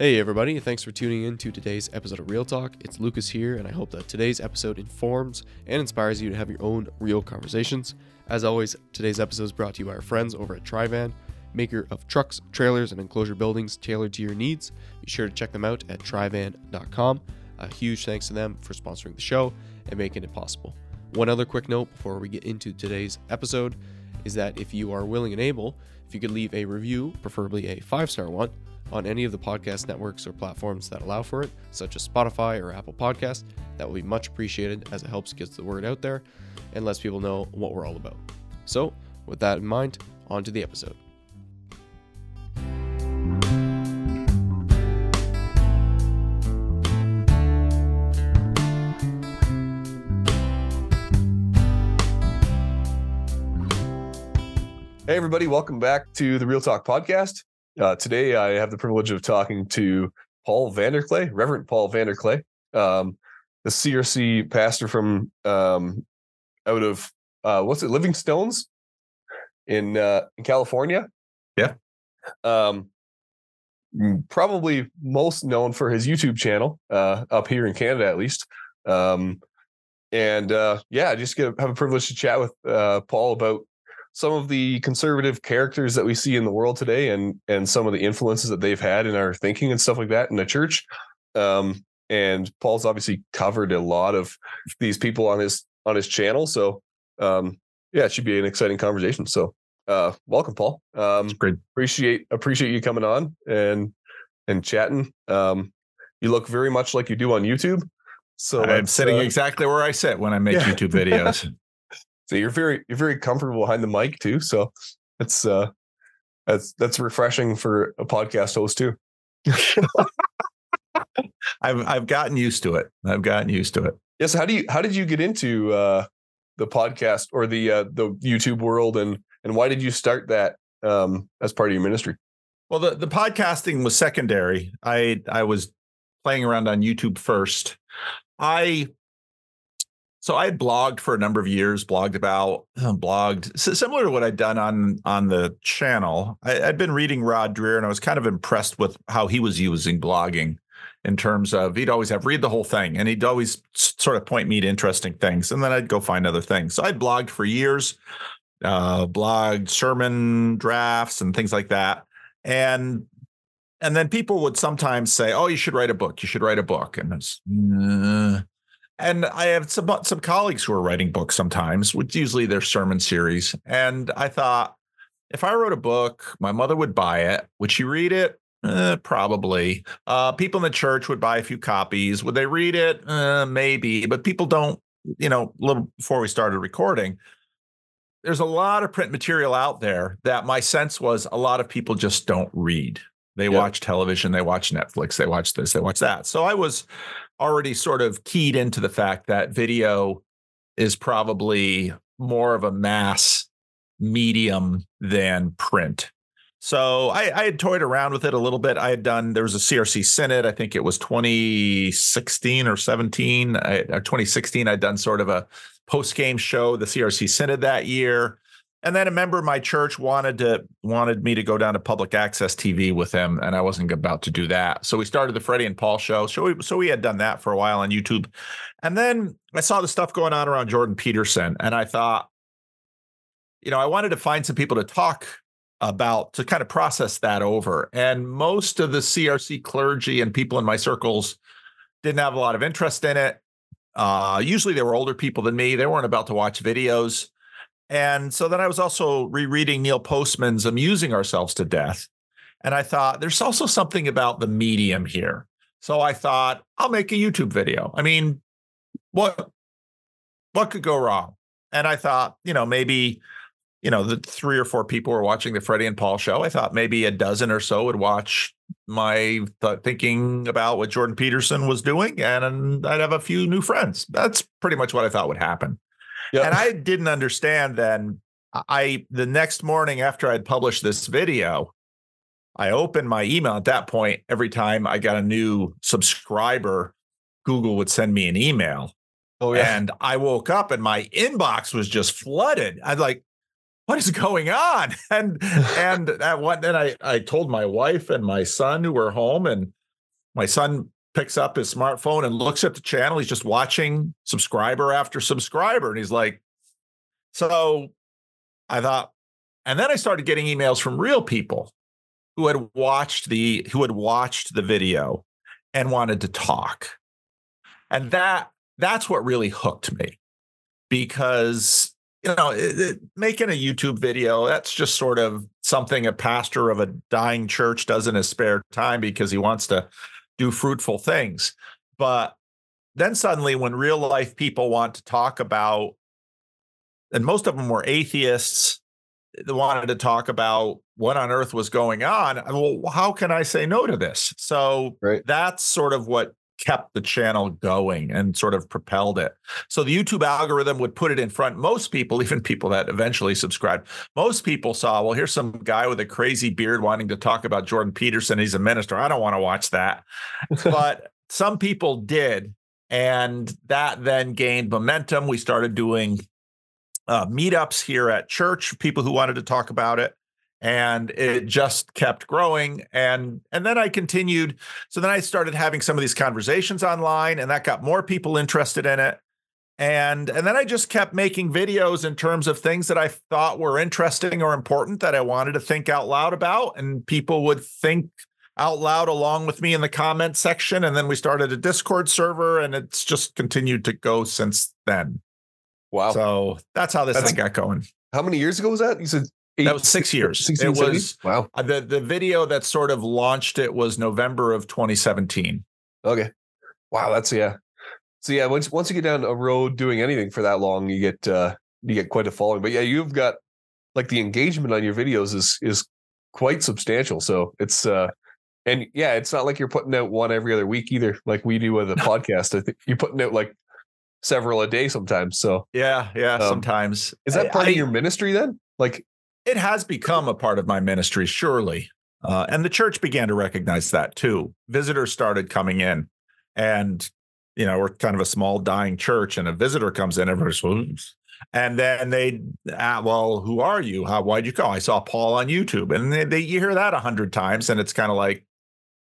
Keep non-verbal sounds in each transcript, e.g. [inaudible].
Hey, everybody, thanks for tuning in to today's episode of Real Talk. It's Lucas here, and I hope that today's episode informs and inspires you to have your own real conversations. As always, today's episode is brought to you by our friends over at Trivan, maker of trucks, trailers, and enclosure buildings tailored to your needs. Be sure to check them out at trivan.com. A huge thanks to them for sponsoring the show and making it possible. One other quick note before we get into today's episode is that if you are willing and able, if you could leave a review, preferably a five star one, on any of the podcast networks or platforms that allow for it, such as Spotify or Apple Podcast, that will be much appreciated as it helps get the word out there and lets people know what we're all about. So, with that in mind, on to the episode. Hey, everybody, welcome back to the Real Talk podcast. Uh, today, I have the privilege of talking to Paul VanderKlay, Reverend Paul VanderKlay, um, the CRC pastor from um, out of uh, what's it, Living Stones in uh, in California. Yeah. Um, probably most known for his YouTube channel uh, up here in Canada, at least. Um, and uh, yeah, just get have a privilege to chat with uh, Paul about some of the conservative characters that we see in the world today and and some of the influences that they've had in our thinking and stuff like that in the church. Um, and paul's obviously covered a lot of these people on his on his channel. So um, yeah it should be an exciting conversation. So uh, welcome paul. Um, great. appreciate appreciate you coming on and and chatting. Um, you look very much like you do on youtube. So i'm sitting uh, exactly where i sit when i make yeah. youtube videos [laughs] so you're very you're very comfortable behind the mic too. So that's uh that's that's refreshing for a podcast host too. [laughs] I've I've gotten used to it. I've gotten used to it. Yes. how do you how did you get into uh the podcast or the uh the YouTube world and and why did you start that um as part of your ministry? Well, the, the podcasting was secondary. I I was playing around on YouTube first. I so I had blogged for a number of years, blogged about, uh, blogged similar to what I'd done on on the channel. I, had been reading Rod Dreher, and I was kind of impressed with how he was using blogging in terms of he'd always have read the whole thing, and he'd always sort of point me to interesting things, and then I'd go find other things. So I'd blogged for years, uh, blogged sermon drafts and things like that, and and then people would sometimes say, "Oh, you should write a book. You should write a book," and it's. Uh, and I have some some colleagues who are writing books sometimes, which usually they're sermon series. And I thought, if I wrote a book, my mother would buy it. Would she read it? Eh, probably. Uh, people in the church would buy a few copies. Would they read it? Uh, maybe. But people don't. You know, a little before we started recording, there's a lot of print material out there that my sense was a lot of people just don't read. They yep. watch television, they watch Netflix, they watch this, they watch that. So I was already sort of keyed into the fact that video is probably more of a mass medium than print. So I, I, had toyed around with it a little bit. I had done there was a CRC Synod, I think it was 2016 or 17 I, or 2016. I'd done sort of a post game show, the CRC Synod that year and then a member of my church wanted to wanted me to go down to public access TV with him, and I wasn't about to do that. So we started the Freddie and Paul show. So we so we had done that for a while on YouTube, and then I saw the stuff going on around Jordan Peterson, and I thought, you know, I wanted to find some people to talk about to kind of process that over. And most of the CRC clergy and people in my circles didn't have a lot of interest in it. Uh, usually, they were older people than me. They weren't about to watch videos. And so then I was also rereading Neil Postman's Amusing Ourselves to Death. And I thought there's also something about the medium here. So I thought I'll make a YouTube video. I mean, what what could go wrong? And I thought, you know, maybe, you know, the three or four people were watching the Freddie and Paul show. I thought maybe a dozen or so would watch my th- thinking about what Jordan Peterson was doing, and I'd have a few new friends. That's pretty much what I thought would happen. Yep. And I didn't understand then. I the next morning after I'd published this video, I opened my email at that point. Every time I got a new subscriber, Google would send me an email. Oh, yeah. And I woke up and my inbox was just flooded. I'm like, what is going on? [laughs] And [laughs] and at one then I I told my wife and my son who were home and My son picks up his smartphone and looks at the channel. He's just watching subscriber after subscriber. And he's like, so I thought, and then I started getting emails from real people who had watched the who had watched the video and wanted to talk. And that that's what really hooked me because you know it, it, making a youtube video that's just sort of something a pastor of a dying church does in his spare time because he wants to do fruitful things but then suddenly when real life people want to talk about and most of them were atheists they wanted to talk about what on earth was going on well how can i say no to this so right. that's sort of what kept the channel going and sort of propelled it. So the YouTube algorithm would put it in front. Most people, [laughs] even people that eventually subscribed, most people saw, well, here's some guy with a crazy beard wanting to talk about Jordan Peterson. He's a minister. I don't want to watch that. but [laughs] some people did. And that then gained momentum. We started doing uh, meetups here at church, people who wanted to talk about it and it just kept growing and and then i continued. So then i started having some of these conversations online and that got more people interested in it. And and then i just kept making videos in terms of things that i thought were interesting or important that i wanted to think out loud about and people would think out loud along with me in the comment section and then we started a discord server and it's just continued to go since then. Wow. So that's how this that's, thing got going. How many years ago was that? You said that was six years. 16, it was wow. Uh, the the video that sort of launched it was November of 2017. Okay. Wow, that's yeah. So yeah, once once you get down a road doing anything for that long, you get uh you get quite a following. But yeah, you've got like the engagement on your videos is is quite substantial. So it's uh and yeah, it's not like you're putting out one every other week either, like we do with a [laughs] podcast. I think you're putting out like several a day sometimes. So yeah, yeah, um, sometimes. Is that part I, of your ministry then? Like it has become a part of my ministry, surely. Uh, and the church began to recognize that too. Visitors started coming in, and you know we're kind of a small dying church, and a visitor comes in, Whoops. and then they, ah, well, who are you? How? Why'd you call? I saw Paul on YouTube, and they, they you hear that a hundred times, and it's kind of like,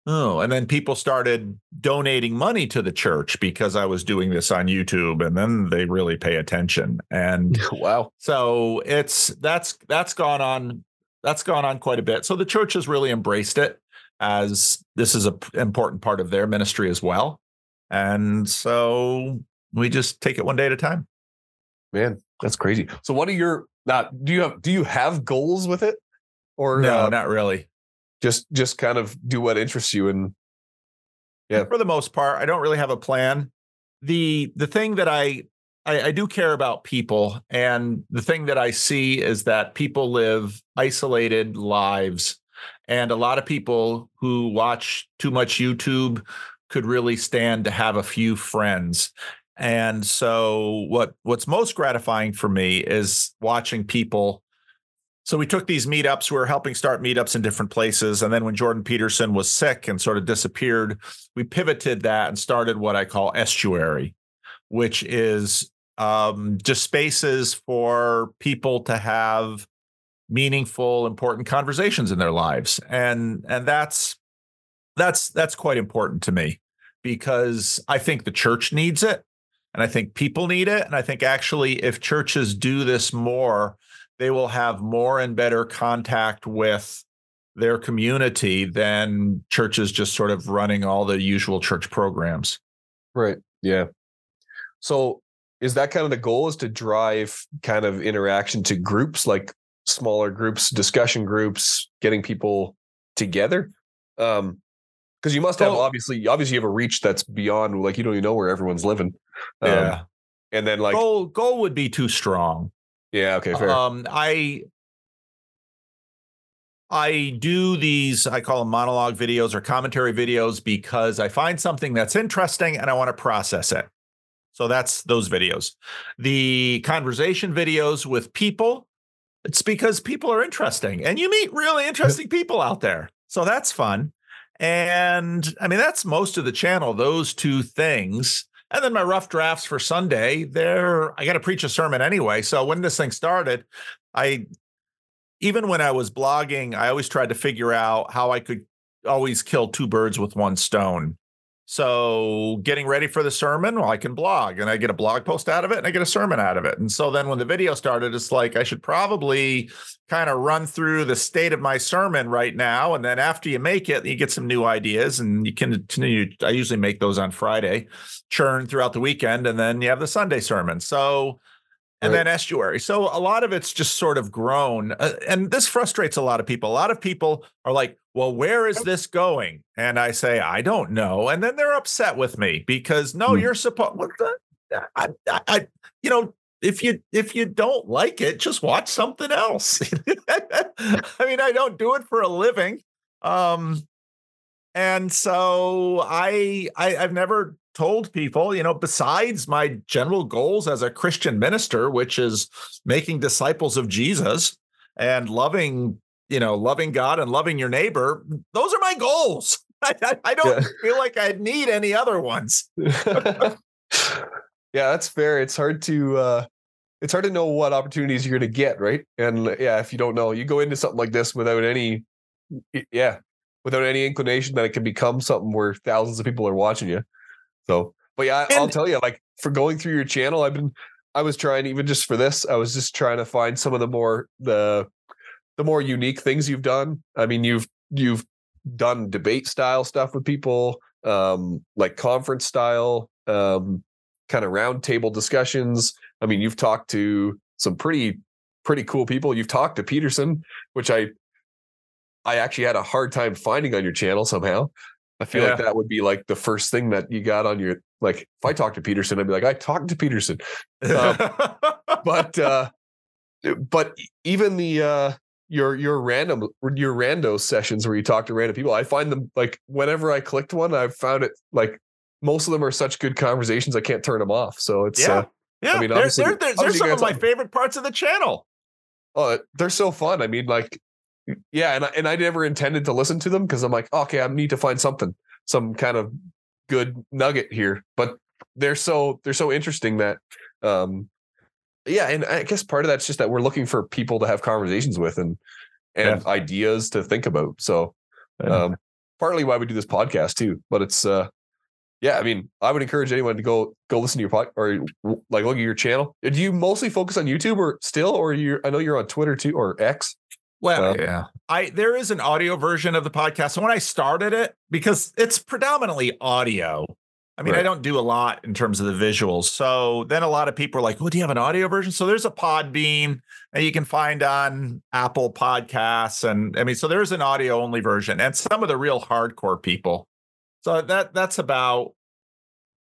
Oh, and then people started donating money to the church because I was doing this on YouTube, and then they really pay attention. And [laughs] wow, so it's that's that's gone on that's gone on quite a bit. So the church has really embraced it as this is an important part of their ministry as well. And so we just take it one day at a time. Man, that's crazy. So what are your not do you have do you have goals with it? Or no, uh, not really just just kind of do what interests you and yeah. for the most part i don't really have a plan. The the thing that I, I i, do care about people and the thing that i see is that people live isolated lives and a lot of people who watch too much youtube could really stand to have a few friends. And so what what's most gratifying for me is watching people so we took these meetups. We were helping start meetups in different places. And then when Jordan Peterson was sick and sort of disappeared, we pivoted that and started what I call estuary, which is um, just spaces for people to have meaningful, important conversations in their lives. And and that's that's that's quite important to me because I think the church needs it. And I think people need it. And I think actually, if churches do this more, they will have more and better contact with their community than churches just sort of running all the usual church programs. Right. Yeah. So is that kind of the goal is to drive kind of interaction to groups like smaller groups, discussion groups, getting people together? Um because you must have obviously obviously you have a reach that's beyond like you don't even know where everyone's living. Um, yeah. And then like goal goal would be too strong. Yeah. Okay. Fair. Um, I I do these, I call them monologue videos or commentary videos because I find something that's interesting and I want to process it. So that's those videos. The conversation videos with people, it's because people are interesting and you meet really [laughs] interesting people out there. So that's fun. And I mean, that's most of the channel, those two things. And then my rough drafts for Sunday, there I got to preach a sermon anyway. So when this thing started, I even when I was blogging, I always tried to figure out how I could always kill two birds with one stone. So getting ready for the sermon, well, I can blog and I get a blog post out of it and I get a sermon out of it. And so then when the video started, it's like I should probably kind of run through the state of my sermon right now. And then after you make it, you get some new ideas and you can continue. I usually make those on Friday, churn throughout the weekend, and then you have the Sunday sermon. So and right. then estuary. So a lot of it's just sort of grown. Uh, and this frustrates a lot of people. A lot of people are like, well, where is this going? And I say, I don't know. And then they're upset with me because no, hmm. you're supposed, I, I, I, you know, if you if you don't like it, just watch something else. [laughs] I mean, I don't do it for a living. Um, and so I, I I've never told people, you know, besides my general goals as a Christian minister, which is making disciples of Jesus and loving, you know, loving God and loving your neighbor, those are my goals. [laughs] I, I, don't yeah. feel like I need any other ones. [laughs] yeah, that's fair. It's hard to uh it's hard to know what opportunities you're going to get, right? And yeah, if you don't know, you go into something like this without any yeah, without any inclination that it can become something where thousands of people are watching you. So, but yeah, I, will tell you, like for going through your channel, I've been, I was trying even just for this, I was just trying to find some of the more the the more unique things you've done. I mean, you've you've done debate style stuff with people, um, like conference style, um, kind of roundtable discussions. I mean, you've talked to some pretty pretty cool people. You've talked to Peterson, which I I actually had a hard time finding on your channel somehow. I feel yeah. like that would be like the first thing that you got on your like. If I talked to Peterson, I'd be like, I talked to Peterson. Um, [laughs] but uh, but even the uh, your your random your rando sessions where you talk to random people, I find them like whenever I clicked one, I've found it like most of them are such good conversations I can't turn them off. So it's yeah, uh, yeah. I mean, they're, they're, they're some of my favorite parts of the channel. Oh, they're so fun. I mean, like yeah, and I, and I never intended to listen to them because I'm like, okay, I need to find something, some kind of good nugget here. But they're so they're so interesting that, um, yeah, and I guess part of that's just that we're looking for people to have conversations with and and yeah. ideas to think about. So, um, partly why we do this podcast too. But it's uh, yeah, I mean, I would encourage anyone to go go listen to your pod or like look at your channel. Do you mostly focus on YouTube or still, or you? I know you're on Twitter too or X. Well, yeah. I there is an audio version of the podcast. So when I started it, because it's predominantly audio. I mean, right. I don't do a lot in terms of the visuals. So then a lot of people are like, "Oh, do you have an audio version?" So there's a Podbean that you can find on Apple Podcasts, and I mean, so there's an audio only version, and some of the real hardcore people. So that that's about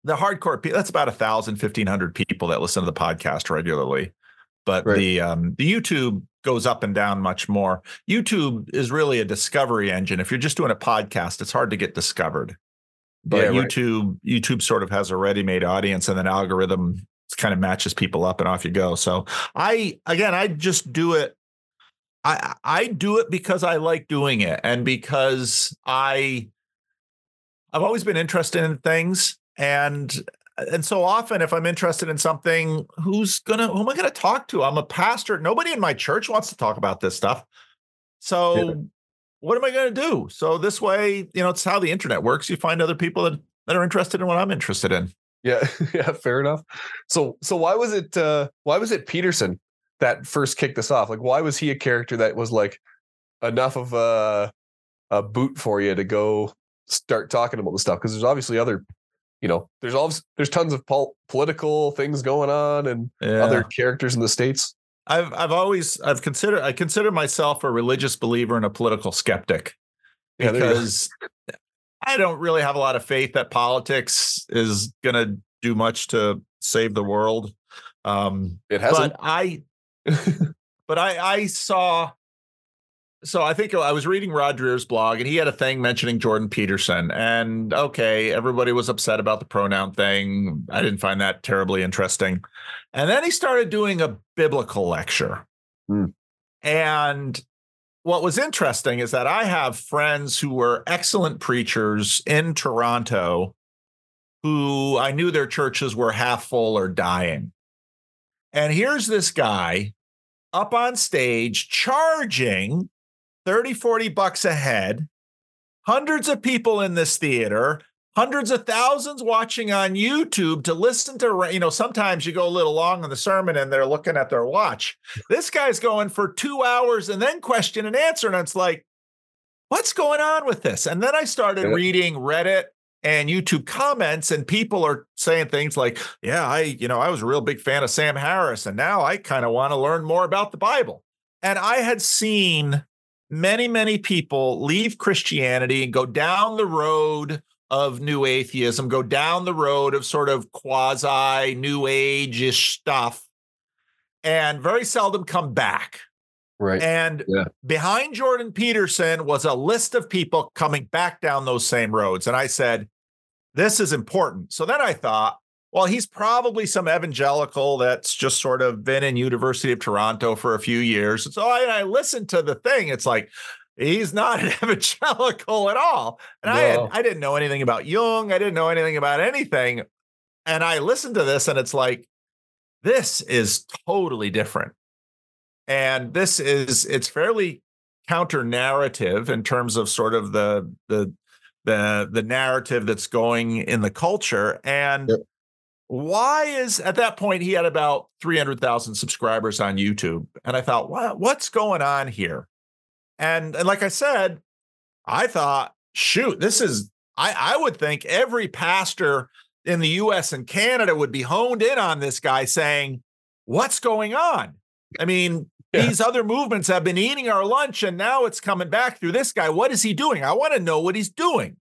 the hardcore people. That's about a thousand, fifteen hundred people that listen to the podcast regularly. But right. the um, the YouTube goes up and down much more. YouTube is really a discovery engine. If you're just doing a podcast, it's hard to get discovered. But yeah, YouTube, right. YouTube sort of has a ready-made audience, and then algorithm kind of matches people up, and off you go. So I, again, I just do it. I I do it because I like doing it, and because I, I've always been interested in things, and and so often if i'm interested in something who's gonna who am i gonna talk to? I'm a pastor. Nobody in my church wants to talk about this stuff. So yeah. what am i gonna do? So this way you know it's how the internet works. You find other people that, that are interested in what i'm interested in. Yeah. [laughs] Yeah fair enough. So so why was it uh why was it peterson that first kicked this off? Like why was he a character that was like enough of a a boot for you to go start talking about the stuff? Because there's obviously other you know, there's all there's tons of pol- political things going on and yeah. other characters in the states. I've I've always I've considered I consider myself a religious believer and a political skeptic because yeah, I don't really have a lot of faith that politics is going to do much to save the world. Um, it hasn't. But I, [laughs] but I I saw so I think I was reading Rod Dreher's blog and he had a thing mentioning Jordan Peterson. And okay, everybody was upset about the pronoun thing. I didn't find that terribly interesting. And then he started doing a biblical lecture. Hmm. And what was interesting is that I have friends who were excellent preachers in Toronto who I knew their churches were half full or dying. And here's this guy up on stage charging 30, 40 bucks a head hundreds of people in this theater, hundreds of thousands watching on YouTube to listen to, you know, sometimes you go a little long in the sermon and they're looking at their watch. This guy's going for two hours and then question and answer. And it's like, what's going on with this? And then I started reading Reddit and YouTube comments, and people are saying things like, Yeah, I, you know, I was a real big fan of Sam Harris, and now I kind of want to learn more about the Bible. And I had seen many, many people leave Christianity and go down the road of new atheism, go down the road of sort of quasi new age ish stuff, and very seldom come back. Right. And yeah. behind Jordan Peterson was a list of people coming back down those same roads. And I said, this is important. So then I thought, well, he's probably some evangelical that's just sort of been in University of Toronto for a few years. And so I, I listened to the thing. It's like, he's not [laughs] an evangelical at all. And no. I had, I didn't know anything about Jung. I didn't know anything about anything. And I listened to this and it's like, this is totally different. And this is, it's fairly counter narrative in terms of sort of the, the, the, the narrative that's going in the culture. And yep. Why is at that point he had about 300,000 subscribers on YouTube. And I thought, what, what's going on here? And, and like I said, I thought, shoot, this is, I, I would think every pastor in the US and Canada would be honed in on this guy saying, what's going on? I mean, yeah. these other movements have been eating our lunch and now it's coming back through this guy. What is he doing? I want to know what he's doing.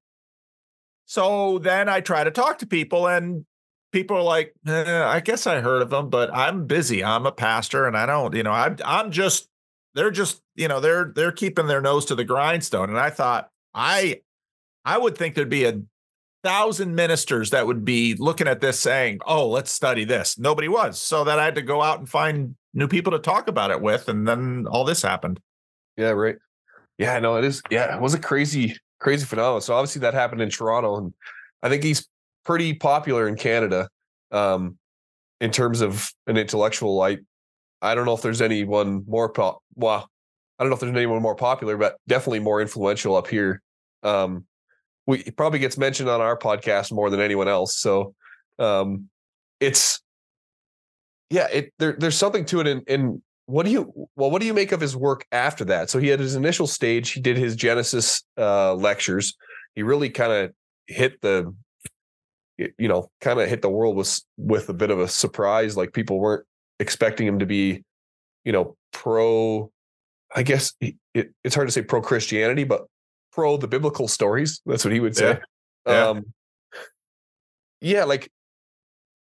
So then I try to talk to people and people are like, eh, I guess I heard of them, but I'm busy. I'm a pastor and I don't, you know, I'm, I'm just they're just you know they're they're keeping their nose to the grindstone. And i thought i i would think there'd be a thousand ministers that would be looking at this saying oh let's study this. Nobody was so that i had to go out and find new people to talk about it with and then all this happened. Yeah right. Yeah no it is yeah it was a crazy crazy phenomenon. So obviously that happened in toronto and i think he's pretty popular in canada um in terms of an intellectual light I don't know if there's anyone more pop. Well, I don't know if there's anyone more popular, but definitely more influential up here. Um, we probably gets mentioned on our podcast more than anyone else. So um, it's yeah, it there, there's something to it. In, in what do you well, what do you make of his work after that? So he had his initial stage. He did his Genesis uh, lectures. He really kind of hit the you know kind of hit the world with with a bit of a surprise like people weren't expecting him to be, you know, pro. I guess it, it's hard to say pro Christianity, but pro the biblical stories. That's what he would say. Yeah. yeah. Um, yeah, like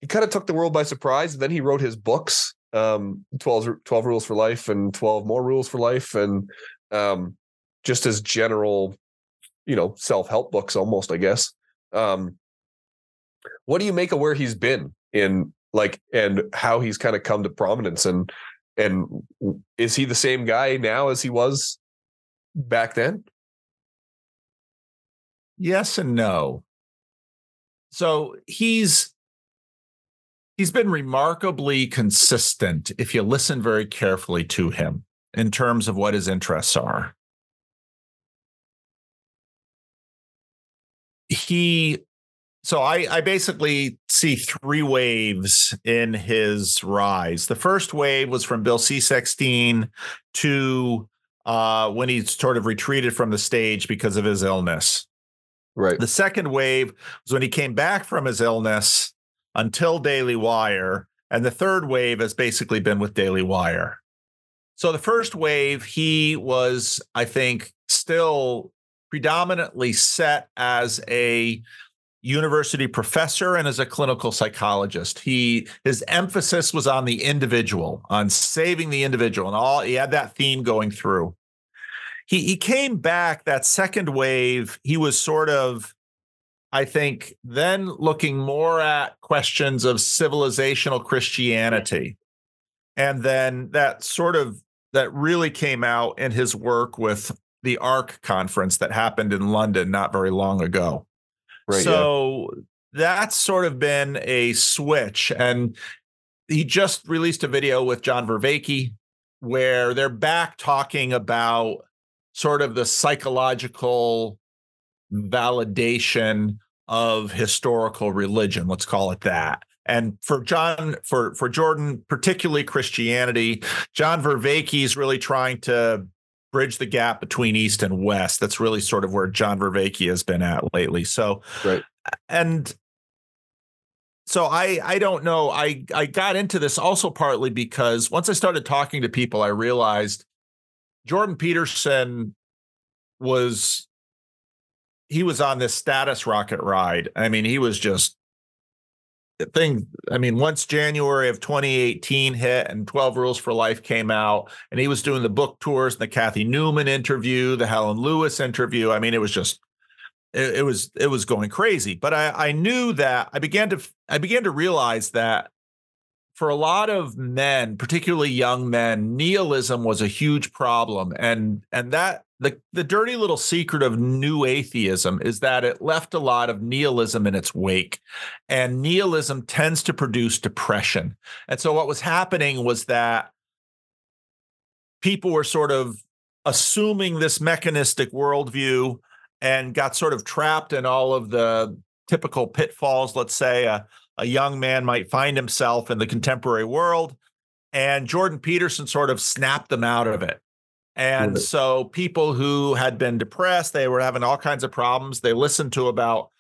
he kind of took the world by surprise. And then he wrote his books, um, 12, 12 rules for life and 12 more rules for life. And um, just as general, you know, self-help books almost, I guess. Um, what do you make of where he's been in like and how he's kind of come to prominence? And and is he the same guy now as he was back then? Yes and no. So he's he's been remarkably consistent if you listen very carefully to him in terms of what his interests are. He so I, I basically see three waves in his rise. The first wave was from Bill C16 to uh, when he sort of retreated from the stage because of his illness. Right. The second wave was when he came back from his illness until Daily Wire. And the third wave has basically been with Daily Wire. So the first wave, he was, I think, still predominantly set as a university professor and as a clinical psychologist. He his emphasis was on the individual, on saving the individual, and all he had that theme going through. He he came back that second wave. He was sort of, I think, then looking more at questions of civilizational Christianity, and then that sort of that really came out in his work with the ARC conference that happened in London not very long ago. Right, so yeah. that's sort of been a switch. And he just released a video with John Vervaeke where they're back talking about sort of the psychological validation of historical religion. Let's call it that. And for John, for for Jordan, particularly Christianity, John Vervaeke is really trying to bridge the gap between East and West. That's really sort of where John Vervaeke has been at lately. So, right. And so I I don't know. I I got into this also partly because once I started talking to people, I realized Jordan Peterson was he was on this status rocket ride. I mean, he was just thing. I mean, once January of 2018 hit and 12 Rules for Life came out, and he was doing the book tours, the Cathy Newman interview, the Helen Lewis interview. I mean, it was just it, it was it was going crazy. But I, I knew that I began to I began to realize that for a lot of men, particularly young men, nihilism was a huge problem, and and that the the dirty little secret of new atheism is that it left a lot of nihilism in its wake, and nihilism tends to produce depression. And so what was happening was that people were sort of assuming this mechanistic worldview and got sort of trapped in all of the typical pitfalls. Let's say a, a young man might find himself in the contemporary world, and Jordan Peterson sort of snapped them out of it. And right. so people who had been depressed, they were having all kinds of problems. They listened to about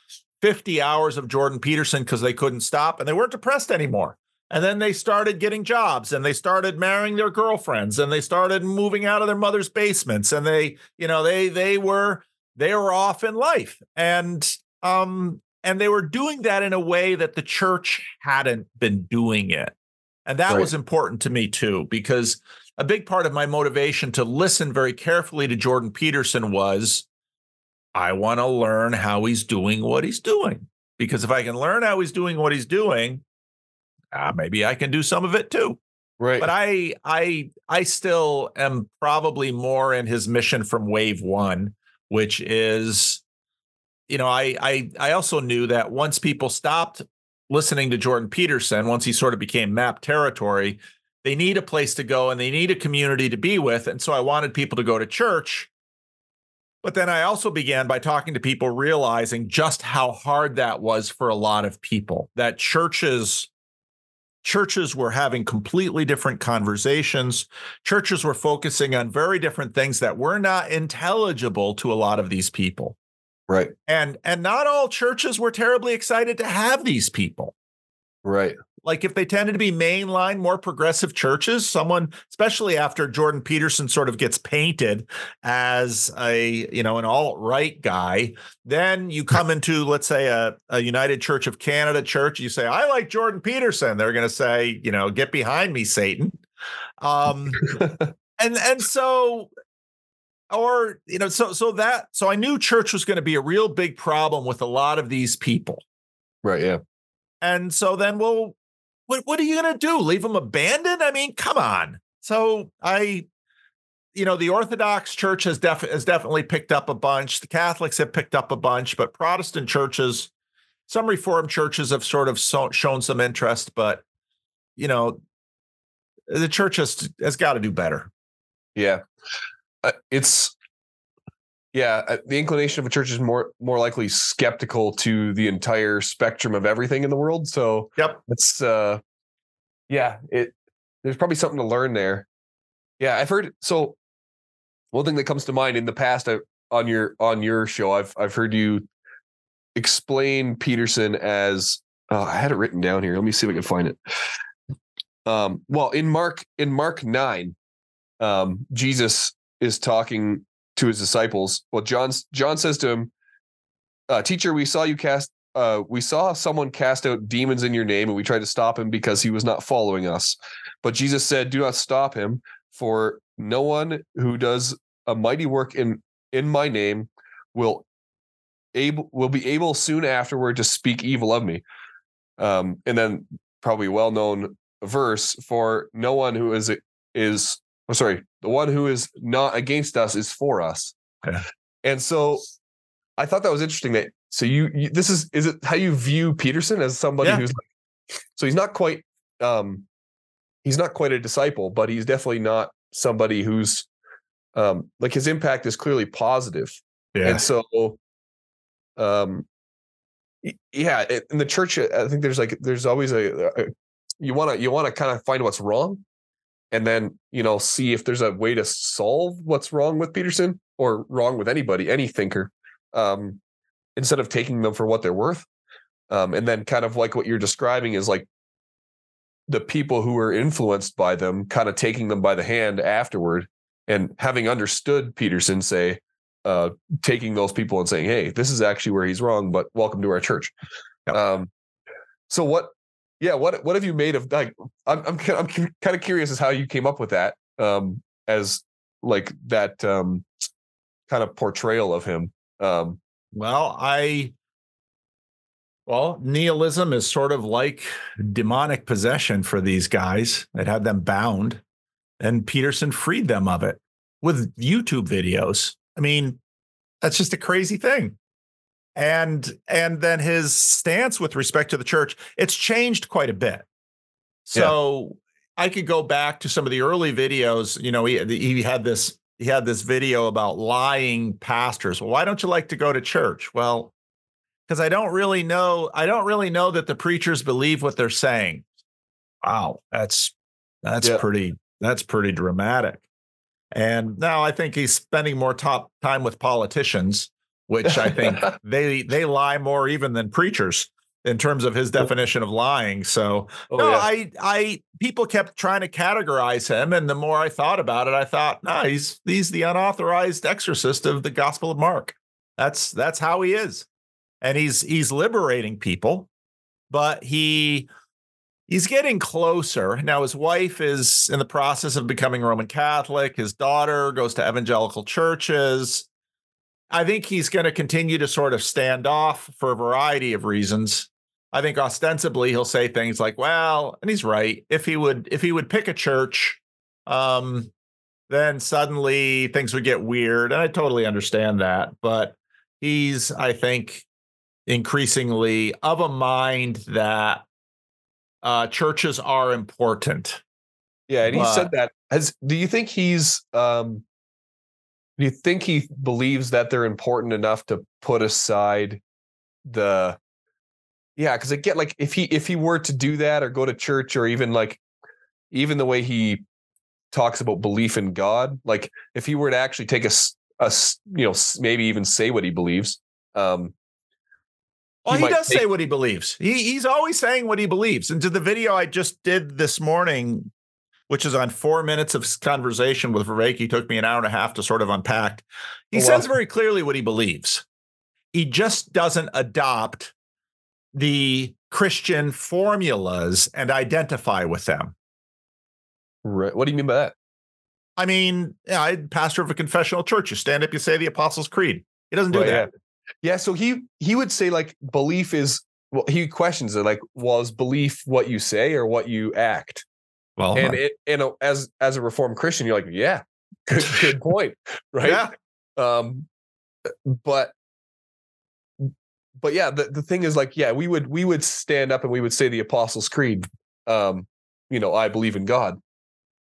50 hours of Jordan Peterson because they couldn't stop and they weren't depressed anymore. And then they started getting jobs and they started marrying their girlfriends and they started moving out of their mother's basements and they, you know, they they were they were off in life and um and they were doing that in a way that the church hadn't been doing it and that right. was important to me too because a big part of my motivation to listen very carefully to jordan peterson was i want to learn how he's doing what he's doing. Because if i can learn how he's doing what he's doing uh, maybe i can do some of it too. Right. But i i i still am probably more in his mission from wave one which is you know I I I also knew that once people stopped listening to Jordan Peterson, once he sort of became map territory, they need a place to go and they need a community to be with, and so I wanted people to go to church. But then I also began by talking to people, realizing just how hard that was for a lot of people. That churches churches were having completely different conversations. Churches were focusing on very different things that were not intelligible to a lot of these people. Right. And and not all churches were terribly excited to have these people. Right like if they tended to be mainline, more progressive churches, someone, especially after Jordan Peterson sort of gets painted as a, you know, an alt-right guy, then you come into, let's say, a, a United Church of Canada church, you say, I like Jordan Peterson. They're going to say, you know, get behind me, Satan. Um, [laughs] and and so or you know so so that so i knew church was going to be a real big problem with a lot of these people right yeah and so then well what what are you going to do? Leave them abandoned? I mean, come on. So I, you know, the Orthodox Church has def- has definitely picked up a bunch. The Catholics have picked up a bunch, but Protestant churches, some Reformed churches have sort of so- shown some interest, but you know, the church has has got to do better. Yeah, uh, it's yeah, uh, the inclination of a church is more more likely skeptical to the entire spectrum of everything in the world. So yep, it's uh, yeah, it there's probably something to learn there. Yeah, I've heard so. One thing that comes to mind in the past I, on your on your show, I've I've heard you explain Peterson as oh, I had it written down here. Let me see if I can find it. Um, well, in Mark in Mark nine, um, Jesus is talking to his disciples. Well, John John says to him, uh, "Teacher, we saw you cast. Uh, we saw someone cast out demons in your name, and we tried to stop him because he was not following us. But Jesus said, "Do not stop him, for no one who does a mighty work in in my name will able will be able soon afterward to speak evil of me." Um, and then probably well known verse for no one who is is oh, sorry, the one who is not against us is for us. Yeah. And so I thought that was interesting that so you, you, this is is it how you view Peterson as somebody yeah. who's like so he's not quite um he's not quite a disciple, but he's definitely not somebody who's um like his impact is clearly positive. Yeah. And so um, yeah, in the church, I think there's like there's always a, a you want to you want to kind of find what's wrong, and then you know see if there's a way to solve what's wrong with Peterson or wrong with anybody, any thinker, um, instead of taking them for what they're worth. Um, and then kind of like what you're describing is like the people who were influenced by them kind of taking them by the hand afterward and having understood Peterson say, uh, taking those people and saying, "Hey, this is actually where he's wrong, but welcome to our church." Yep. Um, so what? Yeah, what what have you made of like? I'm I'm I'm kind of curious as how you came up with that um, as like that um, kind of portrayal of him. Um, well, I well, nihilism is sort of like demonic possession for these guys that had them bound, and Peterson freed them of it with YouTube videos. I mean, that's just a crazy thing. And and then his stance with respect to the church, it's changed quite a bit. So yeah. I could go back to some of the early videos. You know, he he had this he had this video about lying pastors. Well, why don't you like to go to church? Well, because I don't really know. I don't really know that the preachers believe what they're saying. Wow, that's that's yeah. pretty that's pretty dramatic. And now I think he's spending more top time with politicians, which I think [laughs] they they lie more even than preachers in terms of his oh. definition of lying. So oh, no, yeah. I I people kept trying to categorize him, and the more I thought about it, I thought, no, he's he's the unauthorized exorcist of the Gospel of Mark. That's that's how he is and he's he's liberating people, but he he's getting closer. Now his wife is in the process of becoming Roman Catholic. His daughter goes to evangelical churches. I think he's going to continue to sort of stand off for a variety of reasons. I think ostensibly he'll say things like, "Well," and he's right. If he would if he would pick a church, um then suddenly things would get weird, and I totally understand that, but he's I think increasingly of a mind that uh, churches are important. Yeah, and he but, said that. Has do you think he's um do you think he believes that they're important enough to put aside the yeah, because I get like if he if he were to do that or go to church or even like even the way he talks about belief in God, like if he were to actually take a a you know maybe even say what he believes, um, well, he, he does take- say what he believes. He, he's always saying what he believes. And to the video I just did this morning, which is on four minutes of conversation with Vivek, he took me an hour and a half to sort of unpack. He oh, says very clearly what he believes. He just doesn't adopt the Christian formulas and identify with them. Right. What do you mean by that? I mean, yeah, I'm pastor of a confessional church. You stand up, you say the Apostles' Creed. He doesn't do right, that. Yeah. Yeah, so he he would say like belief is well, he questions it like was belief what you say or what you act? Well, and it and as as a reformed Christian, you're like, yeah, good [laughs] good point, right? Yeah. Um, but but yeah, the, the thing is like, yeah, we would we would stand up and we would say the Apostles' Creed. Um, you know, I believe in God.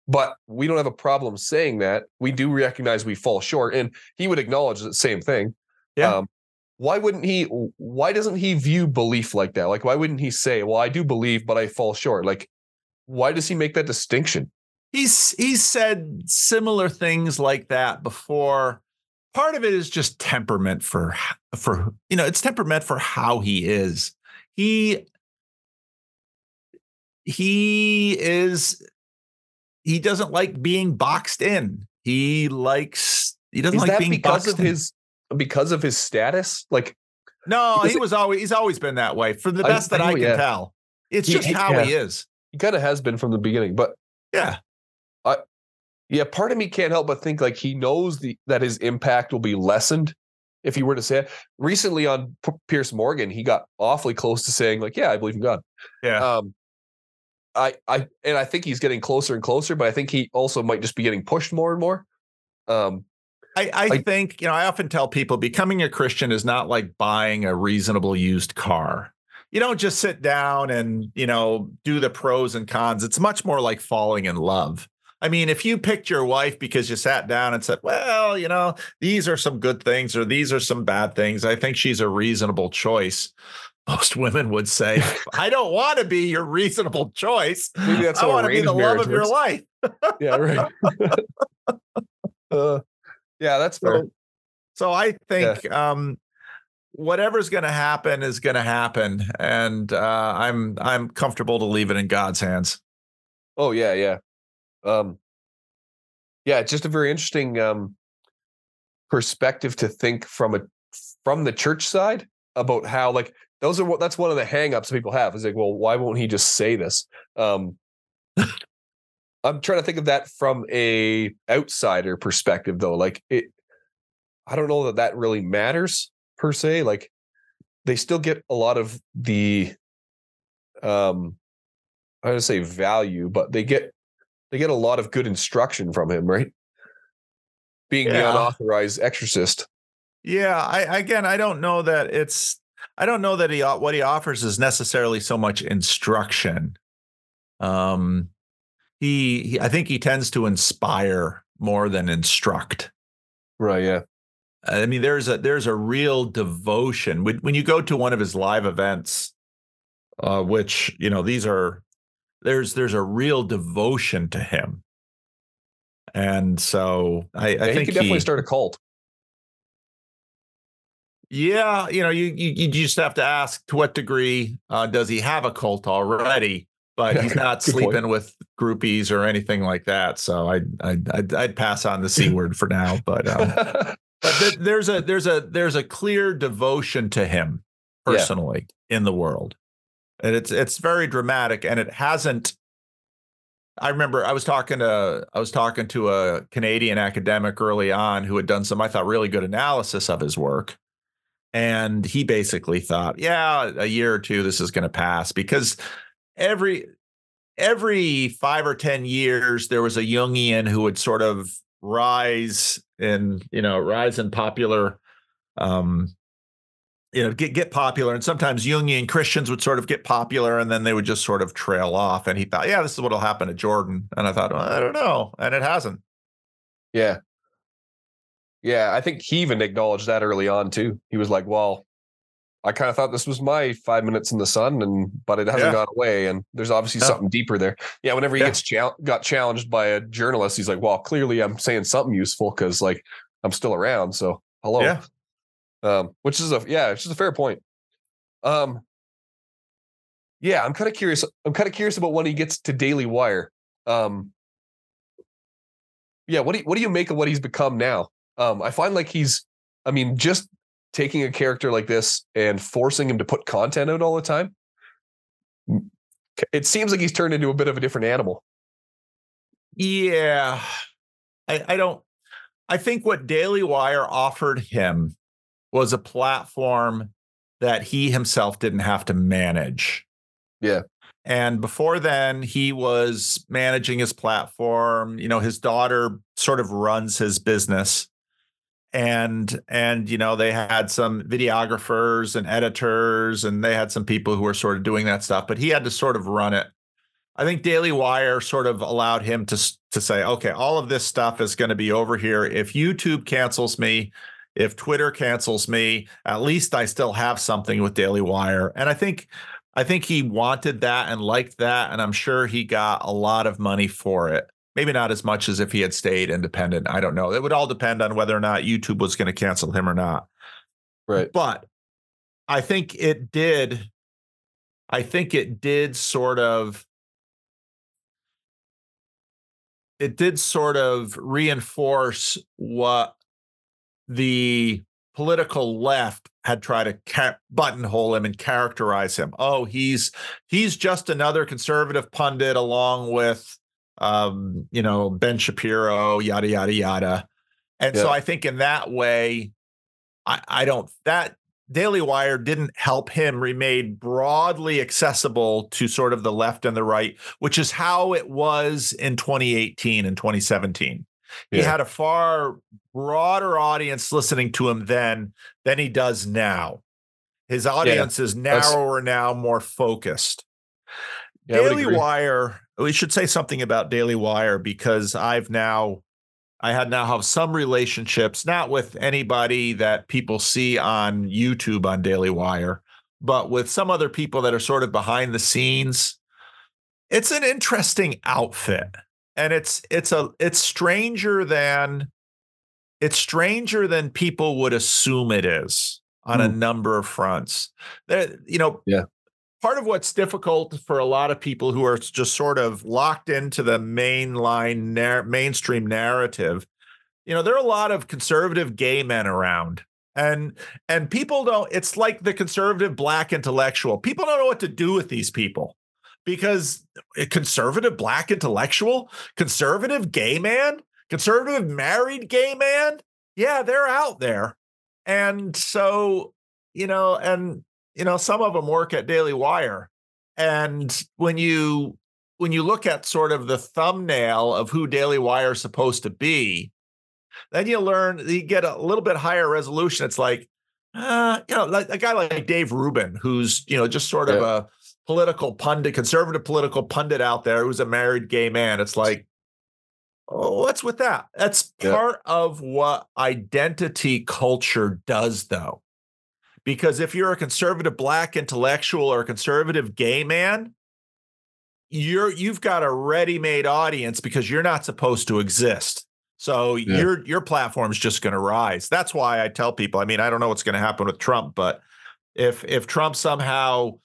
But we don't have a problem saying that. We do recognize we fall short. And he would acknowledge the same thing. Yeah. Um, why wouldn't he why doesn't he view belief like that like why wouldn't he say well i do believe but i fall short like why does he make that distinction he's he's said similar things like that before part of it is just temperament for for you know it's temperament for how he is he he is he doesn't like being boxed in he likes he doesn't is like being boxed because of in. his because of his status? Like, no, he was always he's always been that way. For the best I, that I, can yeah. tell, it's he, just how yeah. he is. He kind of has been from the beginning, but yeah, I yeah. Part of me can't help but think like he knows the that his impact will be lessened if he were to say it. Recently on P- Piers Morgan, he got awfully close to saying like, "Yeah, I believe in God." Yeah. Um, I I and I think he's getting closer and closer, but I think he also might just be getting pushed more and more. Um, I, I think, you know, I often tell people becoming a Christian is not like buying a reasonable used car. You don't just sit down and, you know, do the pros and cons. It's much more like falling in love. I mean, if you picked your wife because you sat down and said, well, you know, these are some good things or these are some bad things, I think she's a reasonable choice. Most women would say, I don't want to be your reasonable choice. Maybe that's I want to be the love of your works. life. [laughs] Yeah, right. [laughs] [laughs] uh, yeah, that's fair. So, so I think um, whatever's going to happen is going to happen, and uh, I'm I'm comfortable to leave it in God's hands. Oh yeah, yeah. Um yeah, it's just a very interesting um perspective to think from a from the church side about how like those are what that's one of the hangups people have is like, well, why won't he just say this? Um I'm trying to think of that from a outsider perspective though. Like it I don't know that that really matters per se. Like they still get a lot of the um I would say value, but they get they get a lot of good instruction from him, right? Being the unauthorized exorcist. Yeah, I again, I don't know that it's. I don't know that he what he offers is necessarily so much instruction. Um, he, he I think he tends to inspire more than instruct. Right, yeah. I mean, there's a there's a real devotion when when you go to one of his live events, uh, which you know these are there's there's a real devotion to him, and so I, I yeah he think could definitely he- start a cult. Yeah, you know, you, you you just have to ask to what degree uh, does he have a cult already? But he's [laughs] not good point. sleeping with groupies or anything like that. So I I I'd, I'd pass on the c [laughs] word for now. But um, [laughs] but th- there's a there's a there's a clear devotion to him Yeah. personally in the world, and it's it's very dramatic, and it hasn't. I remember I was talking to I was talking to a Canadian academic early on who had done some I thought really good analysis of his work, and he basically thought, yeah, a year or two this is going to pass because every every five or ten years there was a Jungian who would sort of rise in you know rise in popular um you know get get popular and sometimes jungian christians would sort of get popular and then they would just sort of trail off and he thought yeah this is what'll happen to jordan and i thought well, i don't know and it hasn't yeah. Yeah, I think he even acknowledged that early on too. He was like, Well, I kind of thought this was my five minutes in the sun, and but it hasn't Yeah. gone away. And there's obviously Yeah. something deeper there. Yeah, whenever he Yeah. gets chal- got challenged by a journalist, he's like, Well, clearly I'm saying something useful because like I'm still around. So hello. Yeah. Um, which is a yeah, which is a fair point. Um yeah, I'm kind of curious. I'm kind of curious about when he gets to Daily Wire. Um yeah, what do you, what do you make of what he's become now? Um, I find like he's, I mean, just taking a character like this and forcing him to put content out all the time, it seems like he's turned into a bit of a different animal. Yeah. I, I don't I think what Daily Wire offered him was a platform that he himself didn't have to manage. Yeah. And before then, he was managing his platform. You know, his daughter sort of runs his business. And and you know, they had some videographers and editors, and they had some people who were sort of doing that stuff, but he had to sort of run it. I think Daily Wire sort of allowed him to to say, okay, all of this stuff is going to be over here. If YouTube cancels me, if Twitter cancels me, at least I still have something with Daily Wire. And I think I think he wanted that and liked that, and I'm sure he got a lot of money for it. Maybe not as much as if he had stayed independent. I don't know. It would all depend on whether or not YouTube was going to cancel him or not. Right. But I think it did. I think it did sort of. It did sort of reinforce what the political left had tried to ca- buttonhole him and characterize him. Oh, he's he's just another conservative pundit along with um, you know, Ben Shapiro, yada yada yada. And so I think in that way, I, I don't that Daily Wire didn't help him remain broadly accessible to sort of the left and the right, which is how it was in 2018 and 2017. He had a far broader audience listening to him then than he does now. His audience is that's- narrower now, more focused. Yeah, Daily. Wire. We should say something about Daily Wire because I've now, I had now have some relationships, not with anybody that people see on YouTube on Daily Wire, but with some other people that are sort of behind the scenes. It's an interesting outfit, and it's it's a it's stranger than it's stranger than people would assume it is on a number of fronts. There, you know, Yeah. Part of what's difficult for a lot of people who are just sort of locked into the mainline nar- mainstream narrative you know there are a lot of conservative gay men around and and people don't it's like the conservative black intellectual. People don't know what to do with these people because a conservative black intellectual? Conservative gay man? Conservative married gay man? Yeah they're out there. And so you know and you know some of them work at daily wire and when you when you look at sort of the thumbnail of who daily wire is supposed to be then you learn you get a little bit higher resolution. It's like uh, you know like a guy like dave rubin who's you know just sort of a political pundit conservative political pundit out there who's a married gay man. It's like oh, what's with that? That's Yeah. part of what identity culture does though because if you're a conservative black intellectual or a conservative gay man you're you've got a ready-made audience because you're not supposed to exist. So Yeah. your your platform's just going to rise. That's why i tell people i mean i don't know what's going to happen with trump but if if trump somehow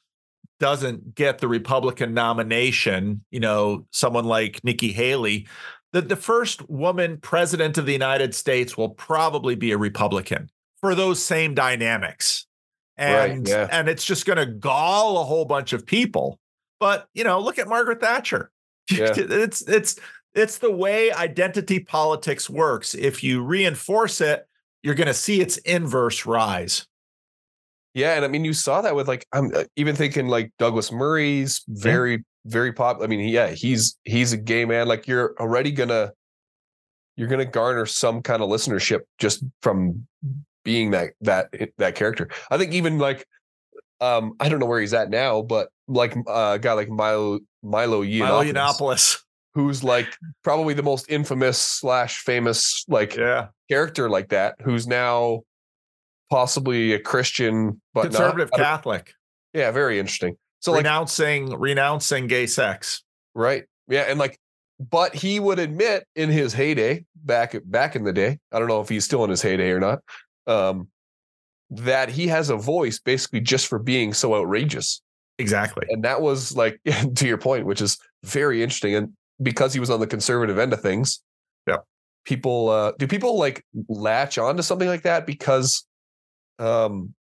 doesn't get the republican nomination you know someone like nikki haley the, the first woman president of the united states will probably be a republican for those same dynamics Right, and yeah. and it's just going to gall a whole bunch of people but you know look at margaret thatcher [laughs] Yeah. it's it's it's the way identity politics works if you reinforce it you're going to see its inverse rise Yeah, and I mean, you saw that with like I'm uh, even thinking like Douglas Murray's very very pop. I mean, yeah, he's he's a gay man. Like you're already gonna you're gonna garner some kind of listenership just from being that that that character. I think even like um I don't know where he's at now, but like uh, a guy like Milo Milo Milo Yiannopoulos, Yiannopoulos. who's like probably the most infamous slash famous like yeah character like that, who's now possibly a Christian, but conservative don't- catholic yeah, very interesting. So like, renouncing renouncing gay sex right, yeah, and like, but he would admit in his heyday, back back in the day, I don't know if he's still in his heyday or not, um, that he has a voice basically just for being so outrageous, exactly and that was like [laughs] to your point, which is very interesting, and because he was on the conservative end of things, Yeah. people uh, do people like latch on to something like that because, um,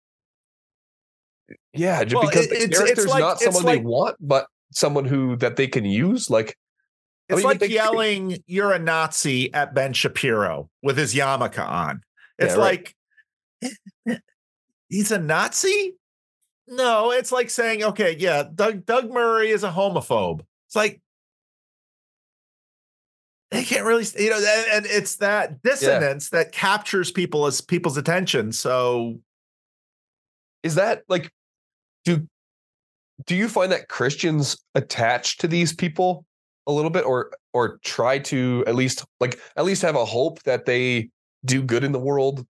yeah, just Well, because it- the it's- it's character's like- not someone like- they want, but someone who that they can use. Like, I It's mean, like yelling, "You're a Nazi" at Ben Shapiro with his yarmulke on. It's Yeah, right. He's a Nazi. No, it's like saying, "Okay, yeah, Doug Doug Murray is a homophobe." It's like they can't really, you know, and, and it's that dissonance that captures people as people's attention. So is that like, do do you find that Christians attach to these people a little bit, or or try to at least like at least have a hope that they do good in the world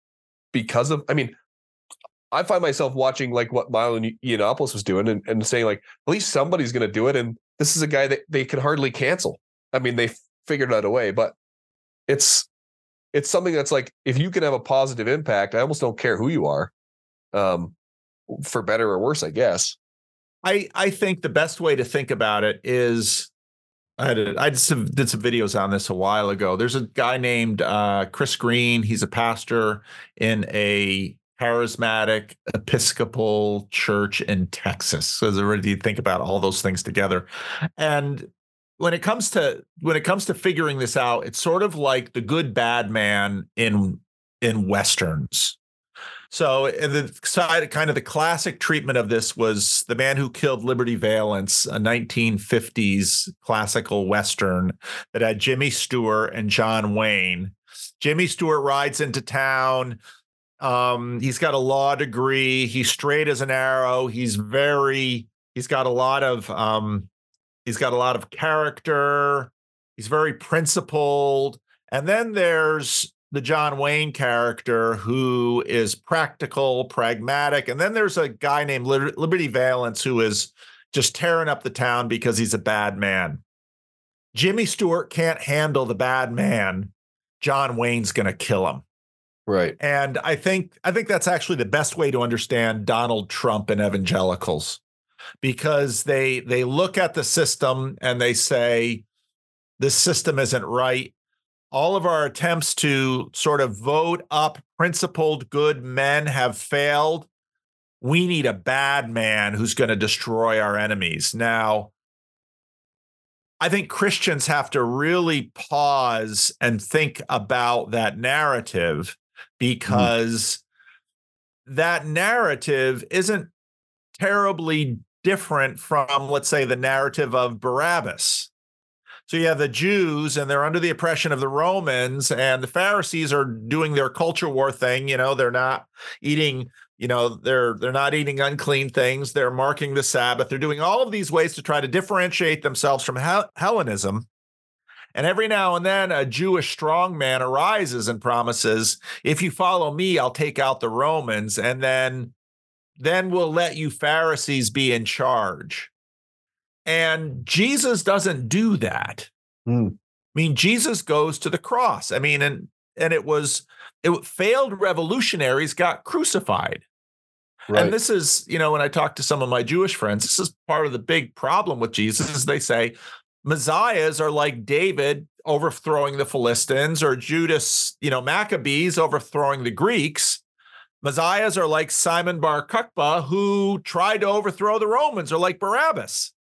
because of? I mean. I find myself watching like what Milo Yiannopoulos was doing and, and saying like at least somebody's going to do it and this is a guy that they can hardly cancel. I mean they figured out a way, but it's it's something that's like if you can have a positive impact, I almost don't care who you are, um, for better or worse, I guess. I I think the best way to think about it is I a, I did some, did some videos on this a while ago. There's a guy named uh, Chris Green. He's a pastor in a charismatic Episcopal church in Texas. So already you think about all those things together, and when it comes to when it comes to figuring this out, it's sort of like the good bad man in in westerns. So the side, kind of the classic treatment of this was the man who killed Liberty Valance, a 1950s classical western that had Jimmy Stewart and John Wayne. Jimmy Stewart rides into town. Um, he's got a law degree. He's straight as an arrow. He's very. He's got a lot of um, He's got a lot of character. He's very principled. And then there's the John Wayne character who is practical, pragmatic. And then there's a guy named Liberty Valance who is just tearing up the town because he's a bad man. Jimmy Stewart can't handle the bad man. John Wayne's going to kill him. Right. And I think I think that's actually the best way to understand Donald Trump and evangelicals because they they look at the system and they say this system isn't right. All of our attempts to sort of vote up principled good men have failed. We need a bad man who's going to destroy our enemies. Now, I think Christians have to really pause and think about that narrative because mm. that narrative isn't terribly different from, let's say, the narrative of Barabbas. So you have the Jews, and they're under the oppression of the Romans, and the Pharisees are doing their culture war thing. You know, they're not eating. You know, they're they're not eating unclean things. They're marking the Sabbath. They're doing all of these ways to try to differentiate themselves from Hel- Hellenism. And every now and then, a Jewish strongman arises and promises, "If you follow me, I'll take out the Romans." And then then we'll let you Pharisees be in charge. And Jesus doesn't do that. Mm. I mean, Jesus goes to the cross. I mean, and and it was it failed revolutionaries got crucified. Right. And this is, you know, when I talk to some of my Jewish friends, this is part of the big problem with Jesus is they say messiahs are like David overthrowing the Philistines or Judas, you know, Maccabees overthrowing the Greeks. Messiahs are like Simon Bar Kokhba, who tried to overthrow the Romans, or like Barabbas.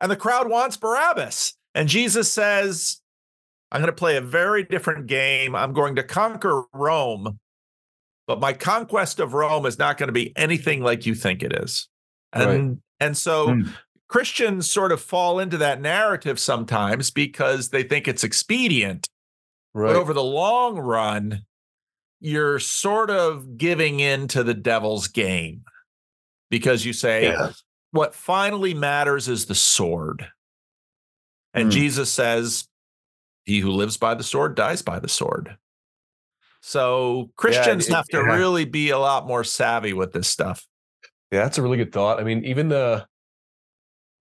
And the crowd wants Barabbas. And Jesus says, I'm going to play a very different game. I'm going to conquer Rome, but my conquest of Rome is not going to be anything like you think it is. And right. and so mm. Christians sort of fall into that narrative sometimes because they think it's expedient. Right. But over the long run, you're sort of giving in to the devil's game because you say yeah. What finally matters is the sword. And mm. Jesus says, He who lives by the sword dies by the sword. So Christians yeah, it, have to yeah. really be a lot more savvy with this stuff. Yeah, that's a really good thought. I mean, even the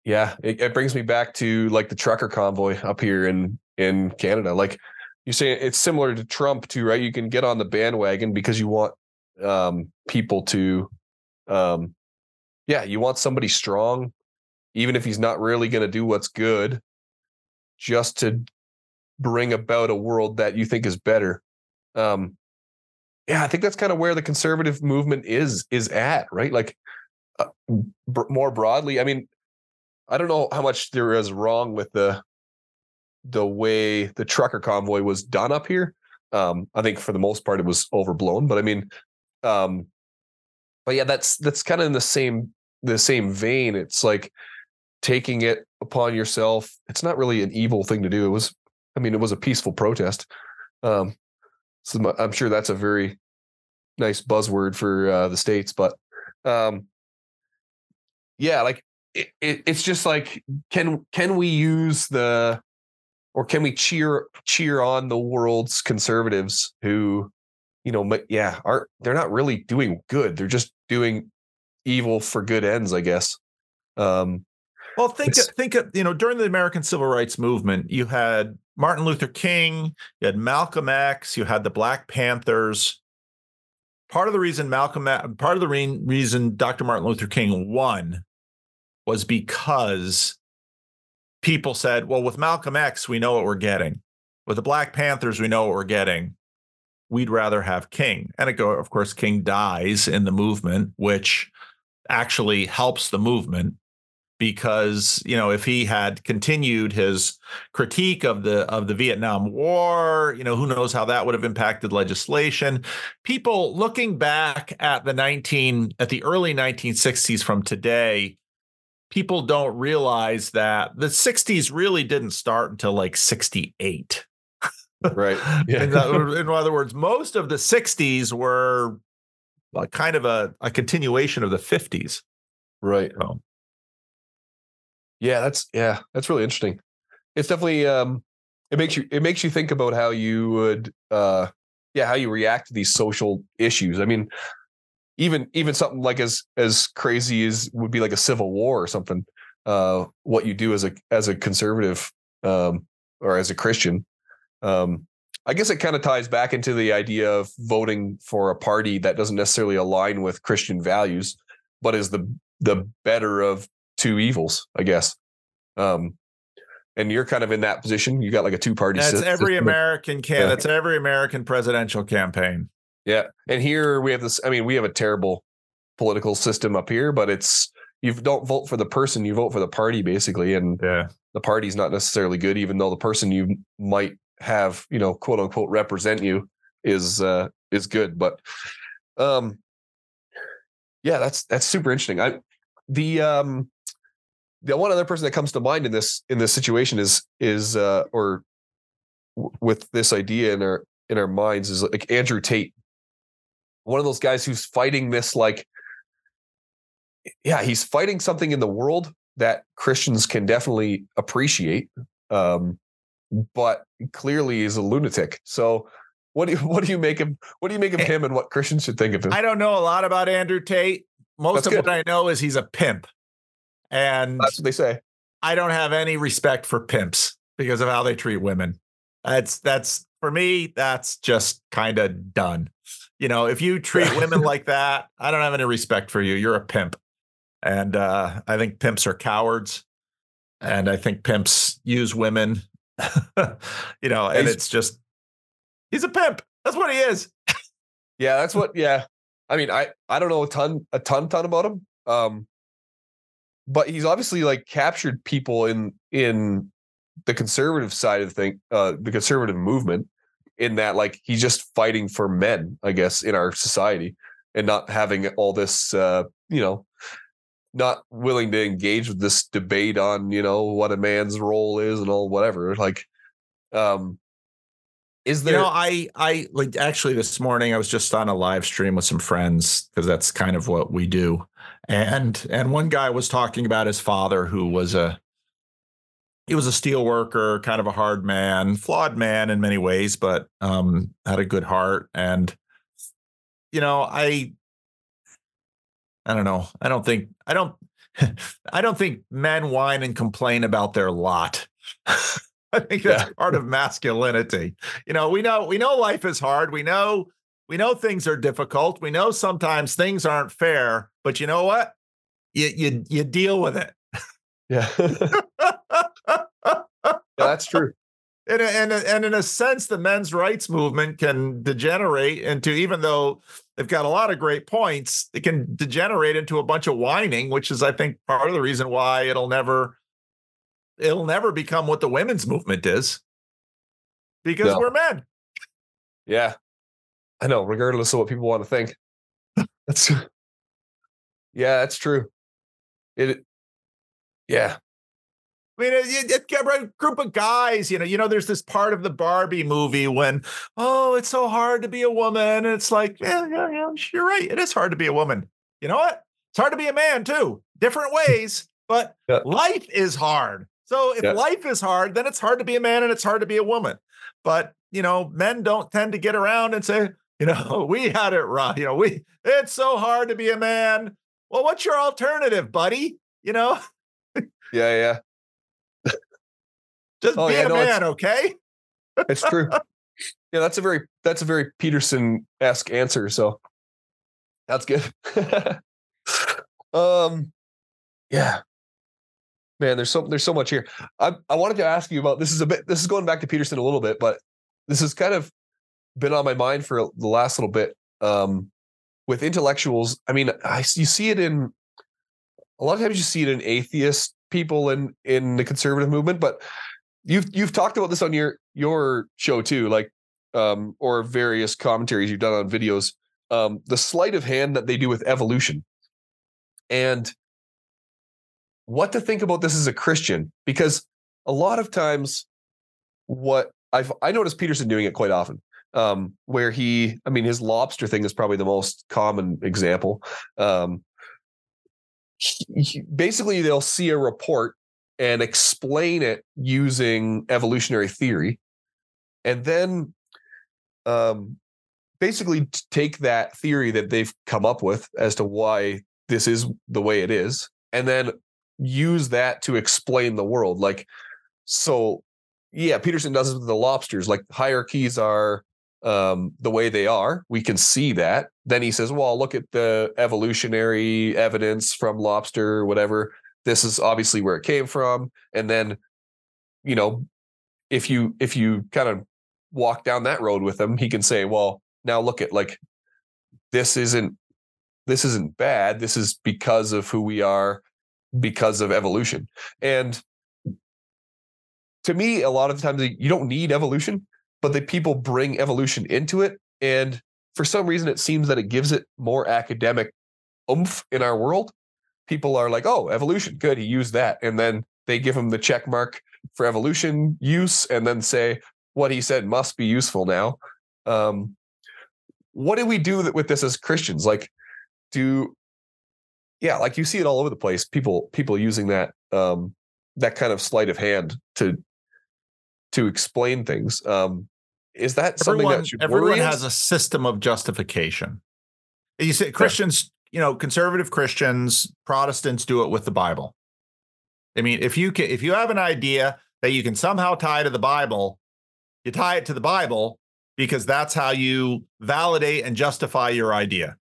yeah, it, it brings me back to like the trucker convoy up here in in Canada. Like you say it's similar to Trump too, right? You can get on the bandwagon because you want um, people to, um, yeah, you want somebody strong, even if he's not really going to do what's good, just to bring about a world that you think is better. Um, yeah, I think that's kind of where the conservative movement is is at, right? Like uh, b- more broadly, I mean, I don't know how much there is wrong with the the way the trucker convoy was done up here. Um, I think for the most part it was overblown, but I mean, um, but yeah, that's that's kind of in the same the same vein. It's like taking it upon yourself. It's not really an evil thing to do. It was, I mean, it was a peaceful protest. Um, so I'm sure that's a very nice buzzword for uh, the states, but um, yeah, like it, it, it's just like can can we use the or can we cheer cheer on the world's conservatives who you know but yeah are they're not really doing good they're just doing evil for good ends i guess um well think think of, you know during the american civil rights movement you had martin luther king you had malcolm x you had the black panthers part of the reason malcolm part of the reason dr martin luther king won was because people said, well, with Malcolm X, we know what we're getting. With the Black Panthers, we know what we're getting. We'd rather have King. And it go, of course, King dies in the movement, which actually helps the movement because you know if he had continued his critique of the of the Vietnam War, you know who knows how that would have impacted legislation. People looking back at the 19 at the early 1960s from today people don't realize that the 60s really didn't start until like 68. Right. [laughs] Yeah. in, in, other words, most of the 60s were kind of a, a continuation of the 50s. Right. So, Yeah, that's yeah, that's really interesting. It's definitely um it makes you it makes you think about how you would uh yeah, how you react to these social issues. I mean, even even something like as as crazy as would be like a civil war or something, uh what you do as a as a conservative um or as a Christian. Um I guess it kind of ties back into the idea of voting for a party that doesn't necessarily align with Christian values, but is the the better of two evils, I guess. Um, and you're kind of in that position. You got like a two party. System. That's every American can. Yeah. That's every American presidential campaign. Yeah, and here we have this. I mean, we have a terrible political system up here, but it's you don't vote for the person, you vote for the party, basically, and yeah. the party's not necessarily good, even though the person you might have, you know, quote unquote, represent you is uh is good. But um, yeah, that's that's super interesting. I the um the one other person that comes to mind in this in this situation is is uh or w- with this idea in our in our minds is like Andrew Tate one of those guys who's fighting this like yeah he's fighting something in the world that Christians can definitely appreciate um but clearly is a lunatic so what do you what do you make him what do you make of him and what Christians should think of him I don't know a lot about Andrew Tate most That's of good. what I know is he's a pimp and that's what they say. I don't have any respect for pimps because of how they treat women. That's that's for me, that's just kind of done. You know, if you treat [laughs] women like that, I don't have any respect for you. You're a pimp. And uh, I think pimps are cowards. And I think pimps use women. [laughs] you know, and he's, it's just he's a pimp. That's what he is. yeah, that's what [laughs] yeah. I mean, I I don't know a ton a ton ton about him. Um but he's obviously like captured people in in the conservative side of the thing, uh, the conservative movement, in that like he's just fighting for men, I guess, in our society, and not having all this, uh, you know, not willing to engage with this debate on you know what a man's role is and all whatever. Like, um, is there? You know, I I like actually this morning I was just on a live stream with some friends because that's kind of what we do and and one guy was talking about his father who was a he was a steel worker kind of a hard man flawed man in many ways but um had a good heart and you know i i don't know i don't think i don't [laughs] i don't think men whine and complain about their lot [laughs] i think that's yeah. part of masculinity you know we know we know life is hard we know we know things are difficult. We know sometimes things aren't fair, but you know what? You you you deal with it. Yeah. [laughs] yeah that's true. And, and, and in a sense, the men's rights movement can degenerate into, even though they've got a lot of great points, it can degenerate into a bunch of whining, which is, I think, part of the reason why it'll never, it'll never become what the women's movement is, because no. we're men. Yeah, I know, regardless of what people want to think. [laughs] That's yeah, that's true. It yeah. I mean, it, it, a group of guys, you know, you know, there's this part of the Barbie movie when, oh, it's so hard to be a woman. And it's like, yeah, yeah, yeah, you're right. It is hard to be a woman. You know what? It's hard to be a man too, different ways, but [laughs] yeah. life is hard. So if yeah. life is hard, then it's hard to be a man and it's hard to be a woman. But, you know, men don't tend to get around and say, [laughs] you know, we had it right. You know, we it's so hard to be a man. Well, what's your alternative, buddy? You know? yeah, yeah. Just oh, be yeah, a no, man, okay? it's true. [laughs] Yeah, that's a very that's a very Peterson esque answer. So that's good. [laughs] um, yeah, man. There's so there's so much here. I I wanted to ask you about this is a bit. This is going back to Peterson a little bit, but this has kind of been on my mind for the last little bit. Um, with intellectuals, I mean, I you see it in a lot of times you see it in atheist people in in the conservative movement, but you've you've talked about this on your your show too, like um, or various commentaries you've done on videos. Um, the sleight of hand that they do with evolution, and what to think about this as a Christian, because a lot of times, what I've I noticed Peterson doing it quite often um, where he, I mean, his lobster thing is probably the most common example. Um, he, he, basically, they'll see a report and explain it using evolutionary theory. And then um basically take that theory that they've come up with as to why this is the way it is and then use that to explain the world. Like so yeah peterson does it with the lobsters. Like hierarchies are um, the way they are. We can see that. Then he says well look at the evolutionary evidence from lobster whatever this is obviously where it came from and then you know if you if you kind of walk down that road with him he can say well now look at like this isn't this isn't bad this is because of who we are because of evolution. And to me a lot of the times you don't need evolution but the people bring evolution into it and for some reason it seems that it gives it more academic oomph in our world people are like oh evolution good he used that and then they give him the check mark for evolution use and then say what he said must be useful now um, what do we do with this as christians like do yeah like you see it all over the place people people using that um that kind of sleight of hand to to explain things um is that something that should everyone has us? a system of justification. You say Christians, you know, conservative Christians, Protestants do it with the Bible. I mean, if you can, if you have an idea that you can somehow tie to the Bible, you tie it to the Bible because that's how you validate and justify your idea.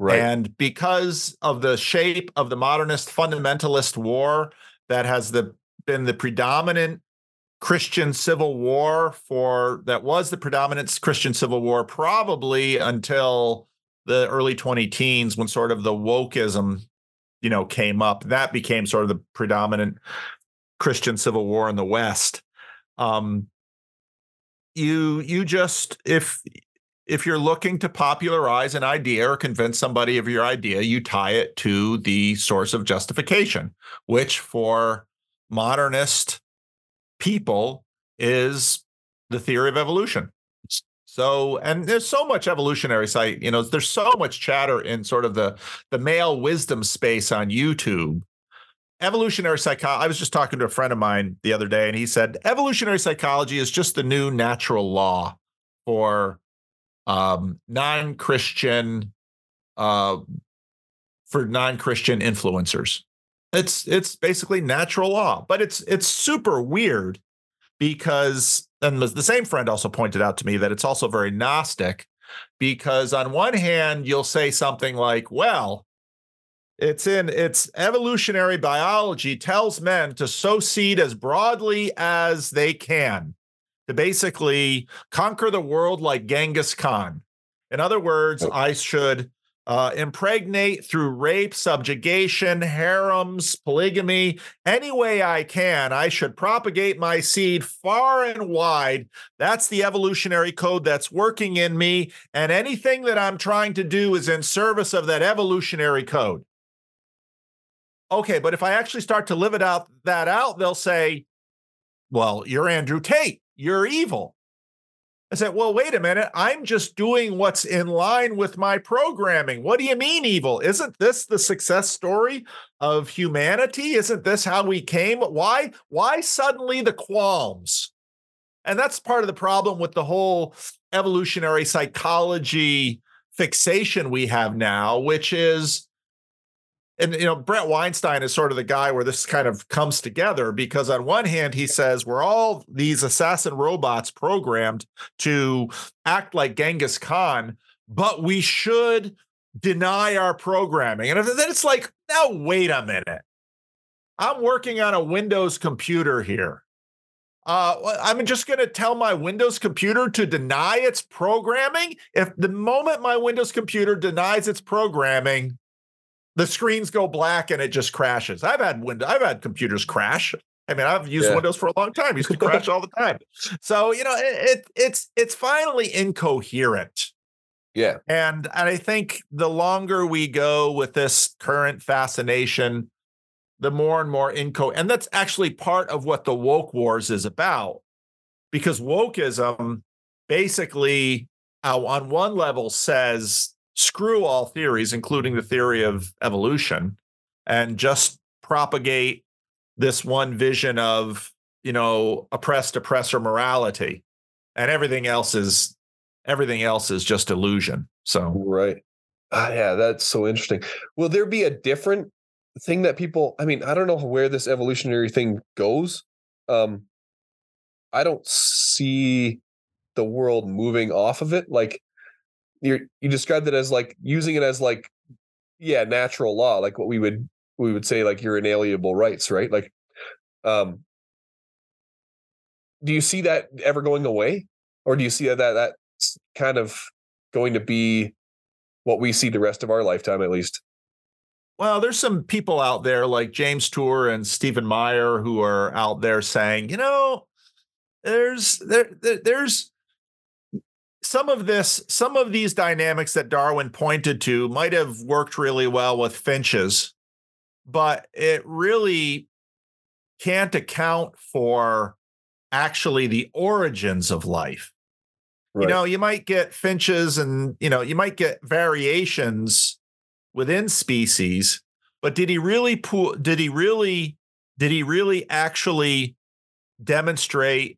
right And because of the shape of the modernist fundamentalist war that has the been the predominant Christian civil war for that was the predominant Christian civil war probably until the early 20 teens when sort of the wokeism you know came up that became sort of the predominant Christian civil war in the west um you you just if if you're looking to popularize an idea or convince somebody of your idea, you tie it to the source of justification, which for modernist people is the theory of evolution. So, and there's so much evolutionary site, you know, there's so much chatter in sort of the the male wisdom space on YouTube. Evolutionary psychology. I was just talking to a friend of mine the other day, and he said evolutionary psychology is just the new natural law for um, non-Christian uh, for non-Christian influencers. It's it's basically natural law, but it's it's super weird because and the same friend also pointed out to me that it's also very gnostic because on one hand you'll say something like, well, it's in it's evolutionary biology tells men to sow seed as broadly as they can to basically conquer the world like Genghis Khan. In other words, Oh. I should uh, impregnate through rape, subjugation, harems, polygamy, any way I can. I should propagate my seed far and wide. That's the evolutionary code that's working in me. And anything that I'm trying to do is in service of that evolutionary code. Okay, but if I actually start to live it out that out, they'll say, well, you're Andrew Tate. You're evil. I said, well, wait a minute. I'm just doing what's in line with my programming. What do you mean evil? Isn't this the success story of humanity? Isn't this how we came? Why, why suddenly the qualms? And that's part of the problem with the whole evolutionary psychology fixation we have now, which is and you know Bret Weinstein is sort of the guy where this kind of comes together because on one hand he says we're all these assassin robots programmed to act like Genghis Khan, but we should deny our programming. And then it's like, now wait a minute. I'm working on a Windows computer here. Uh, I'm just going to tell my Windows computer to deny its programming. If the moment my Windows computer denies its programming, the screens go black and it just crashes. I've had Windows, I've had computers crash. I mean, I've used Yeah. Windows for a long time. Used to crash all the time. So you know, it, it it's it's finally incoherent. yeah And and I think the longer we go with this current fascination, the more and more inco. And that's actually part of what the woke wars is about, because wokeism basically, uh, on one level, says screw all theories, including the theory of evolution, and just propagate this one vision of you know oppressed oppressor morality. And everything else is everything else is just illusion. So right. Ah, yeah that's so interesting. Will there be a different thing that people i mean i don't know where this evolutionary thing goes. Um i don't see the world moving off of it. Like you you described it as like using it as like yeah natural law like what we would we would say like your inalienable rights right? Like um do you see that ever going away? Or do you see that that that's kind of going to be what we see the rest of our lifetime at least? Well there's some people out there like james tour and stephen meyer who are out there saying you know there's there, there there's some of this some of these dynamics that darwin pointed to might have worked really well with finches but it really can't account for actually the origins of life. Right. You know, you might get finches and, you know, you might get variations within species, but did he really pu- did he really did he really actually demonstrate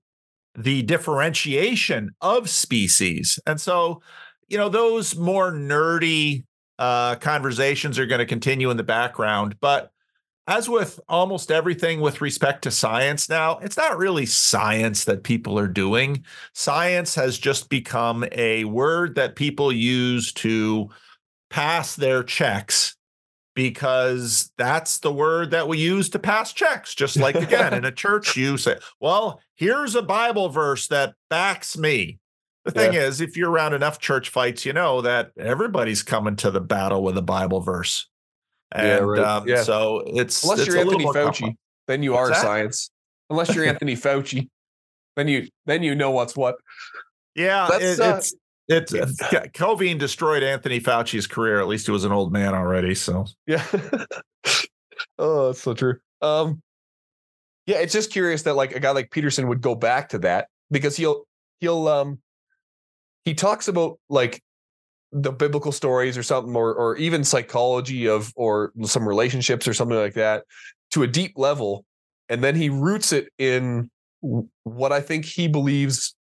the differentiation of species? And so, you know, those more nerdy uh, conversations are going to continue in the background, but as with almost everything with respect to science now, it's not really science that people are doing. Science has just become a word that people use to pass their checks because that's the word that we use to pass checks. Just like again in a [laughs] church, you say, Well, here's a Bible verse that backs me. The thing yeah. is, if you're around enough church fights, you know that everybody's coming to the battle with a Bible verse. And yeah, right. um, yeah. so it's unless it's you're Anthony Fauci, then you what's are that? science. Unless you're Anthony [laughs] Fauci, then you then you know what's what. Yeah, it, uh, it's it's. COVID destroyed Anthony Fauci's career. At least he was an old man already. So yeah. [laughs] oh, that's so true. Um, yeah, it's just curious that like a guy like Peterson would go back to that because he'll he'll um he talks about like the biblical stories or something or or even psychology of or some relationships or something like that to a deep level and then he roots it in what i think he believes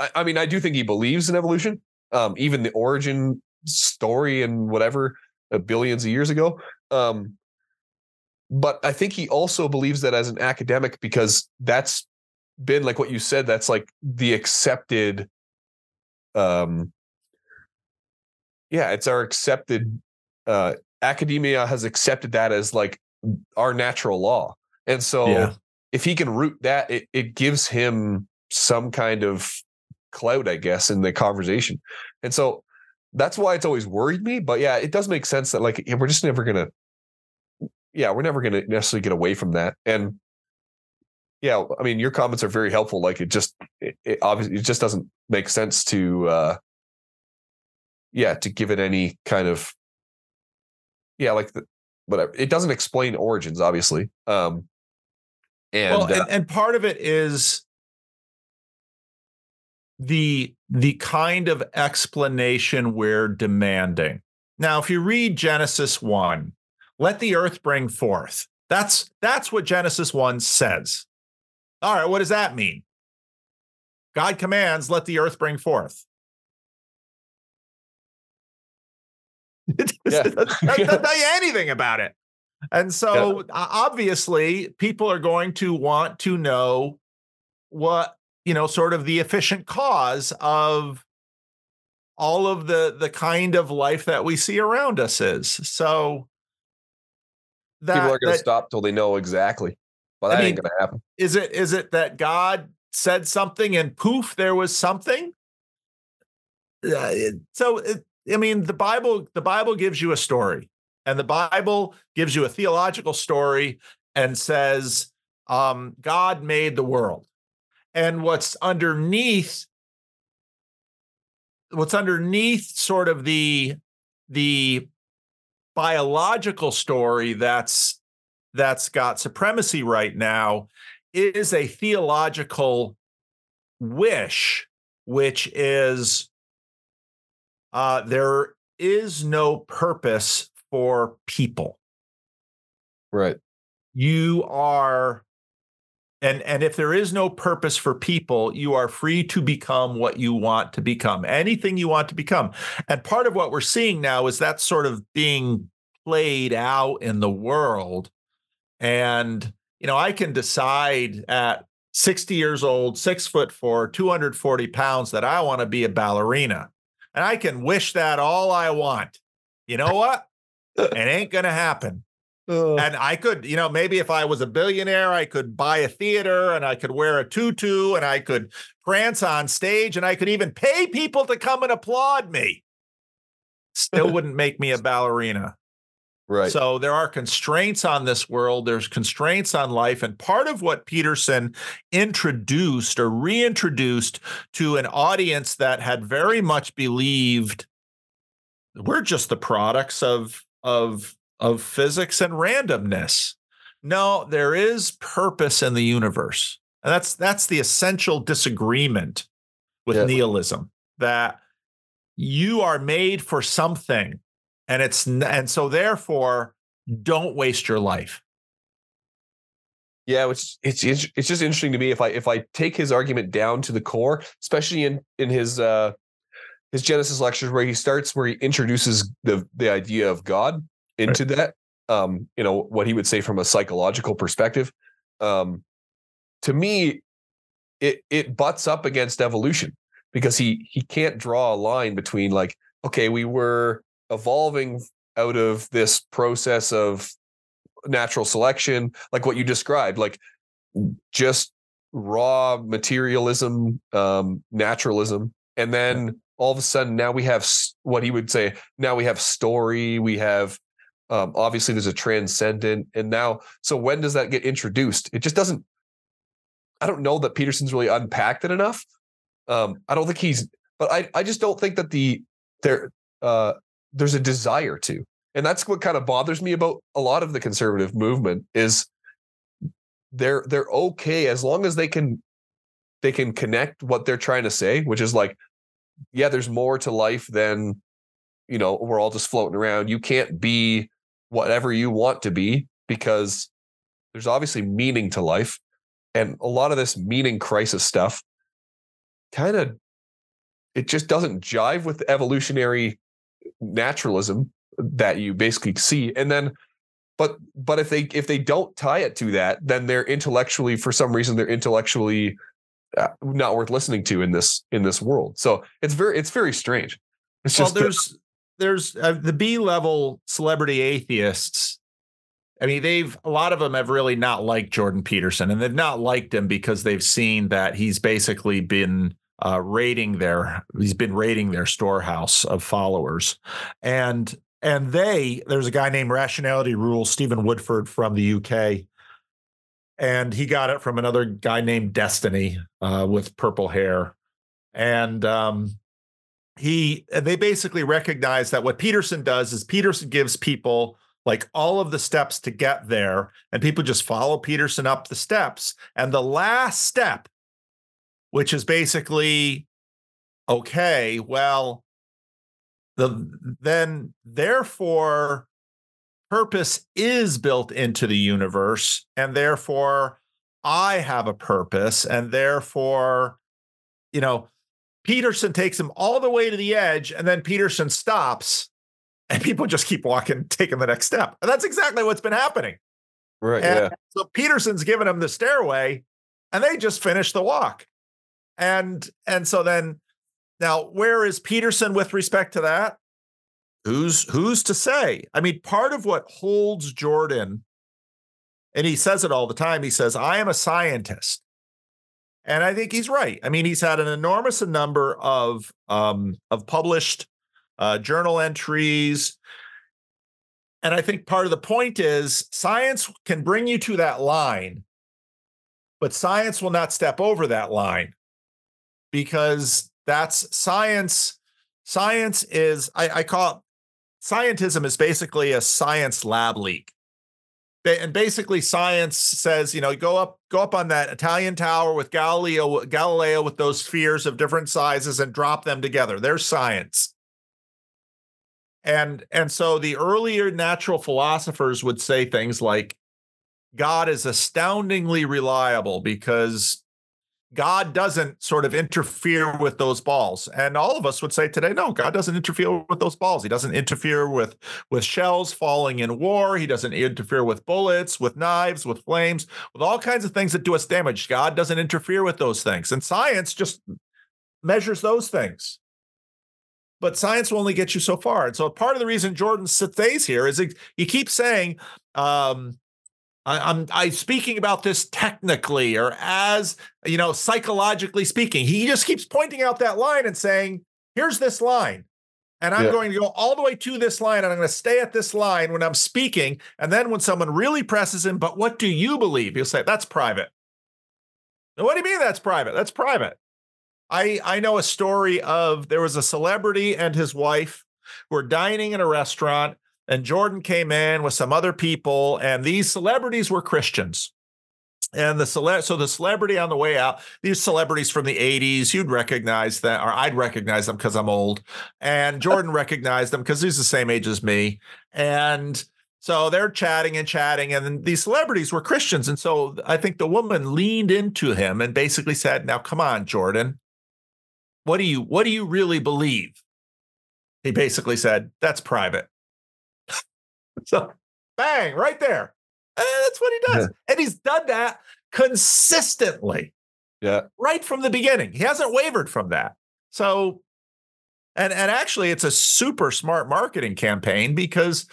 i, I mean i do think he believes in evolution um, even the origin story and whatever uh, billions of years ago um, but i think he also believes that as an academic because that's been like what you said that's like the accepted um yeah, it's our accepted uh academia has accepted that as like our natural law. And so yeah. if he can root that, it, it gives him some kind of clout, I guess, in the conversation. And so that's why it's always worried me. But yeah, it does make sense that like we're just never gonna yeah, we're never gonna necessarily get away from that. And yeah, I mean, your comments are very helpful. Like it just, it, it obviously, it just doesn't make sense to, uh, yeah, to give it any kind of yeah, like the whatever. It doesn't explain origins, obviously. Um and, well, and, uh, and part of it is the the kind of explanation we're demanding. Now, if you read Genesis 1, let the earth bring forth. That's that's what Genesis 1 says. All right, what does that mean? God commands, let the earth bring forth. [laughs] It yeah. doesn't, tell you anything about it. And so yeah. obviously people are going to want to know what, you know, sort of the efficient cause of all of the the kind of life that we see around us is. So that, people are going to stop till they know exactly. Well, that I mean, ain't going to happen. Is it is it that God said something and poof, there was something? Uh, so it, I mean, the Bible, the Bible gives you a story, and the Bible gives you a theological story and says, um, God made the world. And what's underneath, what's underneath sort of the the biological story that's that's got supremacy right now is a theological wish, which is uh, there is no purpose for people. Right. you are and and if there is no purpose for people you are free to become what you want to become anything you want to become. And part of what we're seeing now is that sort of being played out in the world. And you know i can decide at 60 years old six foot four 240 pounds that i want to be a ballerina. And i can wish that all i want. You know what? It ain't gonna happen Uh, and I could, you know, maybe if I was a billionaire, I could buy a theater and I could wear a tutu and I could prance on stage and I could even pay people to come and applaud me. Still [laughs] wouldn't make me a ballerina. right. So there are constraints on this world, there's constraints on life. And part of what Peterson introduced or reintroduced to an audience that had very much believed we're just the products of of of physics and randomness. No, there is purpose in the universe. And that's that's the essential disagreement with Yeah. nihilism that you are made for something and it's and so therefore don't waste your life. Yeah, it's it's it's just interesting to me if I if I take his argument down to the core, especially in in his uh his Genesis lectures where he starts where he introduces the the idea of God into that um you know what he would say from a psychological perspective um to me it it butts up against evolution because he he can't draw a line between like okay we were evolving out of this process of natural selection like what you described like just raw materialism um naturalism and then all of a sudden now we have what he would say now we have story we have um obviously there's a transcendent and now so when does that get introduced? It just doesn't i don't know that peterson's really unpacked it enough. Um i don't think he's but i i just don't think that the there uh there's a desire to and that's what kind of bothers me about a lot of the conservative movement is they're they're okay as long as they can they can connect what they're trying to say which is like yeah there's more to life than you know we're all just floating around. You can't be whatever you want to be because there's obviously meaning to life and a lot of this meaning crisis stuff kind of it just doesn't jive with evolutionary naturalism that you basically see and then but but if they if they don't tie it to that then they're intellectually for some reason they're intellectually uh, not worth listening to in this in this world. So it's very it's very strange. It's well, just the- there's there's uh, the B level celebrity atheists. I mean, they've a lot of them have really not liked Jordan Peterson, and they've not liked him because they've seen that he's basically been uh, raiding their he's been raiding their storehouse of followers, and and they there's a guy named Rationality Rules Stephen Woodford from the UK, and he got it from another guy named Destiny uh, with purple hair, and um, he and they basically recognize that what Peterson does is Peterson gives people like all of the steps to get there and people just follow Peterson up the steps and the last step which is basically okay well the then therefore purpose is built into the universe and therefore I have a purpose and therefore you know Peterson takes him all the way to the edge, and then Peterson stops, and people just keep walking, [laughs] taking the next step. And that's exactly what's been happening. right And yeah so Peterson's giving them the stairway, and they just finish the walk. And and so then now where is Peterson with respect to that? Who's who's to say? I mean, part of what holds Jordan, and he says it all the time, he says, I am a scientist. And I think he's right. I mean, he's had an enormous number of um, of published uh, journal entries, and I think part of the point is science can bring you to that line, but science will not step over that line because that's science. Science is I, I call it scientism is basically a science lab leak And basically science says you know go up go up on that italian tower with galileo galilei with those spheres of different sizes and drop them together. There's science. And and so the earlier natural philosophers would say things like God is astoundingly reliable because God doesn't sort of interfere with those balls. And all of us would say today, no, God doesn't interfere with those balls. He doesn't interfere with with shells falling in war. He doesn't interfere with bullets, with knives, with flames, with all kinds of things that do us damage. God doesn't interfere with those things. And science just measures those things. But science will only get you so far. And so part of the reason Jordan stays here is he keeps saying, um, I, am I speaking about this technically or as you know psychologically speaking. He just keeps pointing out that line and saying, "Here's this line." And I'm yeah. going to go all the way to this line and I'm going to stay at this line when I'm speaking. And then when someone really presses him, but what do you believe? He'll say, that's private. what do you mean that's private? That's private. I, I know a story of there was a celebrity and his wife who were dining in a restaurant and Jordan came in with some other people, and these celebrities were Christians. And the cele- so the celebrity on the way out, these celebrities from the 80s, you'd recognize that, or I'd recognize them because I'm old. And [laughs] Jordan recognized them because he's the same age as me. And so they're chatting and chatting, and these celebrities were Christians. And so I think the woman leaned into him and basically said, Now come on, Jordan. What do you what do you really believe? He basically said, That's private. So bang, right there. And that's what he does. and he's done that consistently. Yeah. Right from the beginning. He hasn't wavered from that. So and and actually it's a super smart marketing campaign because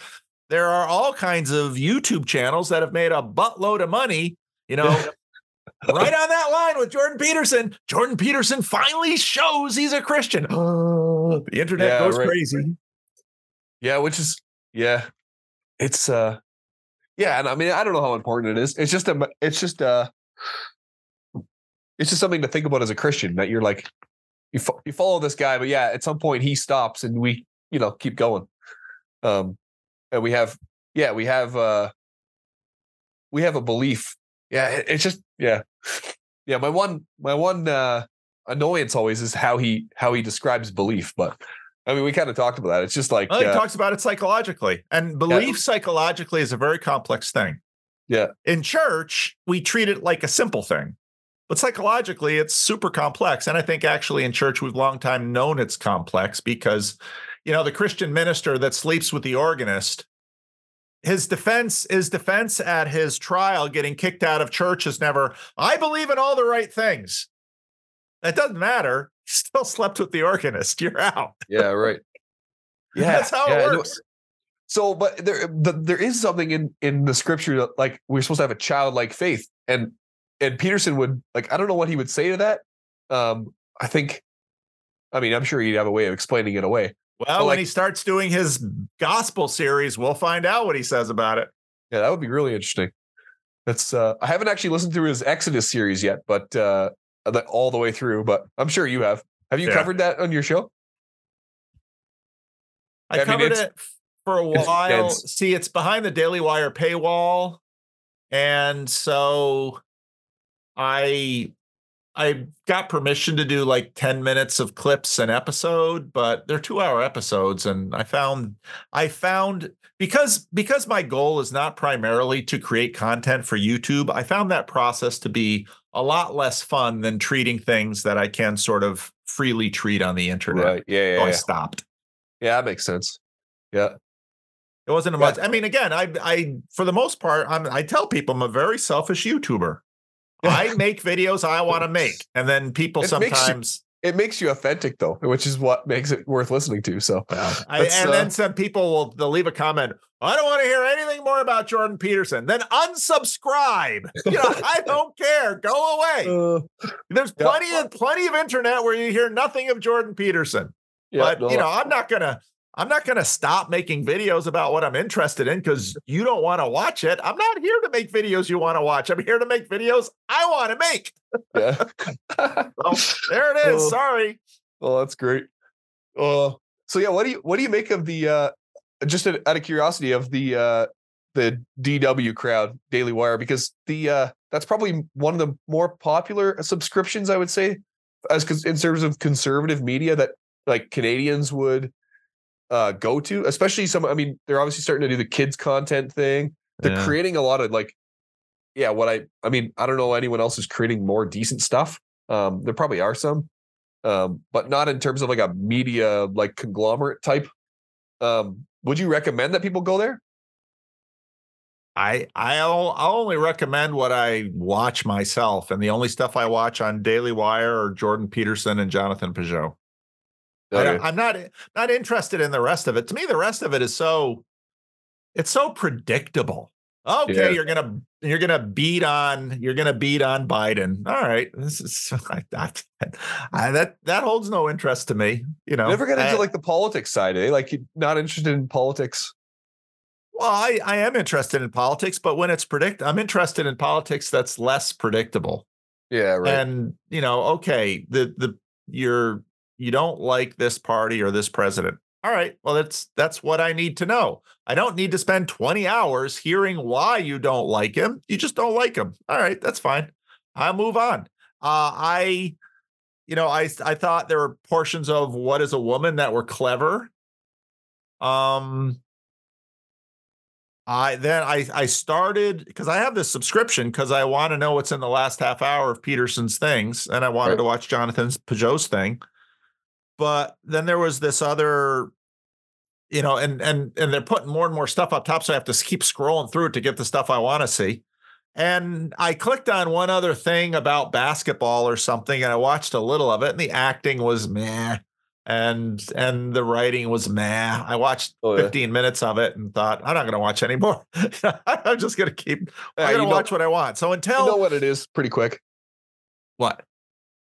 there are all kinds of YouTube channels that have made a buttload of money, you know, right [laughs] on that line with Jordan Peterson. Jordan Peterson finally shows he's a Christian. Oh, [gasps] the internet yeah, goes right. crazy. Yeah, which is yeah, it's uh yeah and i mean i don't know how important it is it's just a it's just uh it's just something to think about as a christian that you're like you, fo- you follow this guy but yeah at some point he stops and we you know keep going. Um and we have yeah we have uh we have a belief yeah it, it's just yeah. Yeah my one my one uh annoyance always is how he how he describes belief but I mean, we kind of talked about that. It's just like well, he uh, talks about it psychologically, and belief yeah. psychologically is a very complex thing. Yeah. In church, we treat it like a simple thing, but psychologically, it's super complex. And I think actually in church, we've long time known it's complex because, you know, the Christian minister that sleeps with the organist, his defense, his defense at his trial, getting kicked out of church is never. I believe in all the right things. That doesn't matter [laughs] still slept with the organist. You're out. Yeah, right. Yeah, that's how yeah, it works. So, but there, the, there is something in in the scripture that, like we're supposed to have a childlike faith, and and Peterson would like I don't know what he would say to that. Um, I think, I mean, I'm sure he'd have a way of explaining it away. Well, but when like, he starts doing his gospel series, we'll find out what he says about it. Yeah, that would be really interesting. That's uh, I haven't actually listened through his Exodus series yet, but uh, Uh, all the way through, but I'm sure you have. Have you yeah. covered that on your show? I I covered it for a while. It's, See, it's behind the Daily Wire paywall, and so I I got permission to do like 10 minutes of clips an episode, but they're 2-hour episodes and I found I found because because my goal is not primarily to create content for YouTube, I found that process to be a lot less fun than treating things that I can sort of freely treat on the internet. Right. Yeah. yeah, so yeah. I stopped. Yeah, that makes sense. Yeah. It wasn't a much. I mean, again, I, I, for the most part, I'm, I tell people I'm a very selfish YouTuber. [laughs] I make videos I want to make, and then people it sometimes. Makes you, it makes you authentic, though, which is what makes it worth listening to. So, I, and uh, then some people will they'll leave a comment. I don't want to hear anything more about Jordan Peterson. Then unsubscribe. [laughs] You know, I don't care. Go away. [laughs] Uh, There's plenty yeah. of plenty of internet where you hear nothing of Jordan Peterson. Yeah, but no. you know, I'm not gonna I'm not gonna stop making videos about what I'm interested in because you don't want to watch it. I'm not here to make videos you want to watch. I'm here to make videos I want to make. Yeah. [laughs] [laughs] so, there it is. Sorry. Well, that's great. Uh, so yeah, what do you what do you make of the uh just out of curiosity of the uh the DW crowd Daily Wire because the uh that's probably one of the more popular subscriptions I would say as in terms of conservative media that like Canadians would uh go to especially some I mean they're obviously starting to do the kids content thing they're yeah. creating a lot of like yeah, what I I mean, I don't know anyone else is creating more decent stuff. Um, there probably are some, um, but not in terms of like a media like conglomerate type. Um, would you recommend that people go there? I I'll I'll only recommend what I watch myself, and the only stuff I watch on Daily Wire are Jordan Peterson and Jonathan Pageau. Okay. I, am not not interested in the rest of it. To me, the rest of it is so it's so predictable. Okay, Yeah. you're gonna you're gonna beat on you're gonna beat on Biden. All right, this is [laughs] that I, that that holds no interest to me. You know, Never get into I- like the politics side, eh? Like you're not interested in politics. Well, I, I am interested in politics, but when it's predict, I'm interested in politics that's less predictable. Yeah, right. And you know, okay, the the you're you don't like this party or this president. All right, well that's that's what I need to know. I don't need to spend 20 hours hearing why you don't like him. You just don't like him. All right, that's fine. I'll move on. Uh I you know, I I thought there were portions of what is a woman that were clever. Um I then I I started because I have this subscription because I want to know what's in the last half hour of Peterson's things, and I wanted Right. to watch Jonathan's Pageau's thing. But then there was this other, you know, and and and they're putting more and more stuff up top, so I have to keep scrolling through it to get the stuff I want to see. And I clicked on one other thing about basketball or something, and I watched a little of it, and the acting was meh, and and the writing was meh. I watched Oh, yeah. 15 minutes of it and thought, I'm not going to watch anymore. [laughs] I'm just going to keep. I'm going to know- watch what I want. So until you know what it is pretty quick. what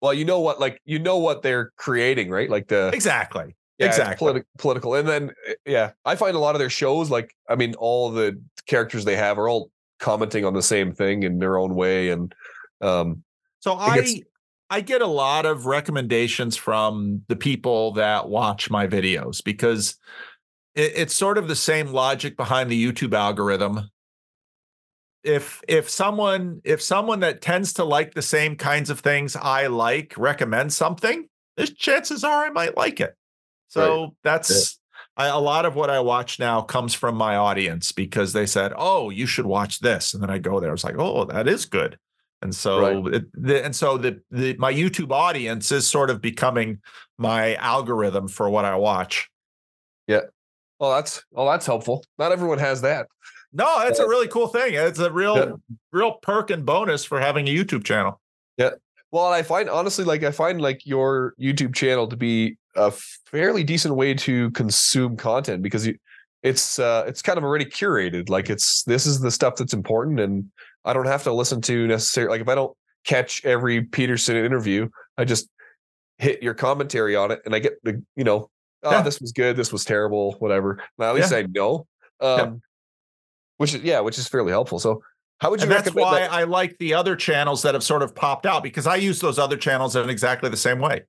Well, you know what, like you know what they're creating, right? Like the exactly, yeah, exactly. politi- political, and then uh, yeah, I find a lot of their shows, like I mean, all the characters they have are all commenting on the same thing in their own way, and um, So It gets- I I get a lot of recommendations from the people that watch my videos because it, it's sort of the same logic behind the YouTube algorithm. If if someone if someone that tends to like the same kinds of things I like recommends something, there's chances are I might like it. So that's I, a lot of what I watch now comes from my audience because they said, "Oh, you should watch this," and then I go there. It's like, "Oh, that is good." And so, it, the, and so the, the my YouTube audience is sort of becoming my algorithm for what I watch. Yeah. Well, that's well, that's helpful. Not everyone has that. No, it's a really cool thing. It's a real, Yeah. real perk and bonus for having a YouTube channel. Yeah. Well, I find honestly, like I find like your YouTube channel to be a fairly decent way to consume content because you, it's uh it's kind of already curated. Like it's this is the stuff that's important, and I don't have to listen to necessarily. Like if I don't catch every Peterson interview, I just hit your commentary on it, and I get the you know, oh, Yeah. this was good, this was terrible, whatever. Now at least I know. Um, Yeah. Which is yeah, which is fairly helpful. So. How would you And that's why that? I like the other channels that have sort of popped out because I use those other channels in exactly the same way.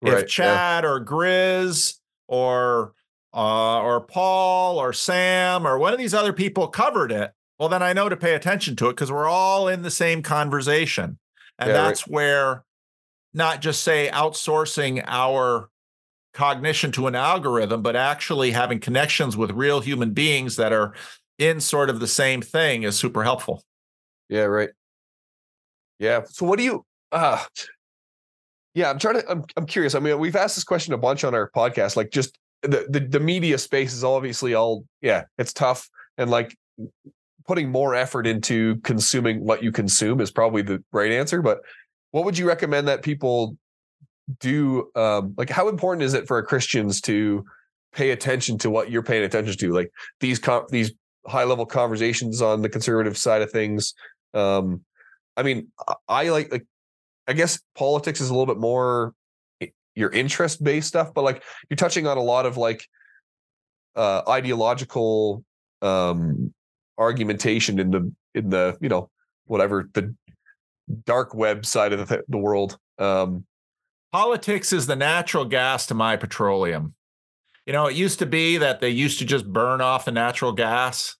Right, if Chad or Grizz or uh, or Paul or Sam or one of these other people covered it, well, then I know to pay attention to it because we're all in the same conversation, and Yeah, right. that's where not just say outsourcing our cognition to an algorithm, but actually having connections with real human beings that are in sort of the same thing is super helpful. Yeah, right. Yeah. So what do you uh yeah, I'm trying to I'm I'm curious. I mean, we've asked this question a bunch on our podcast. Like just the the, the media space is obviously all yeah, it's tough and like putting more effort into consuming what you consume is probably the right answer. But what would you recommend that people do? Um, like how important is it for Christians to pay attention to what you're paying attention to? Like these com- these high level conversations on the conservative side of things. Um, I mean, I- like like I guess politics is a little bit more your interest based stuff, but like you're touching on a lot of like uh ideological um argumentation in the in the you know whatever the dark web side of the, th- the world. Um, Politics is the natural gas to my petroleum. You know, it used to be that they used to just burn off the natural gas.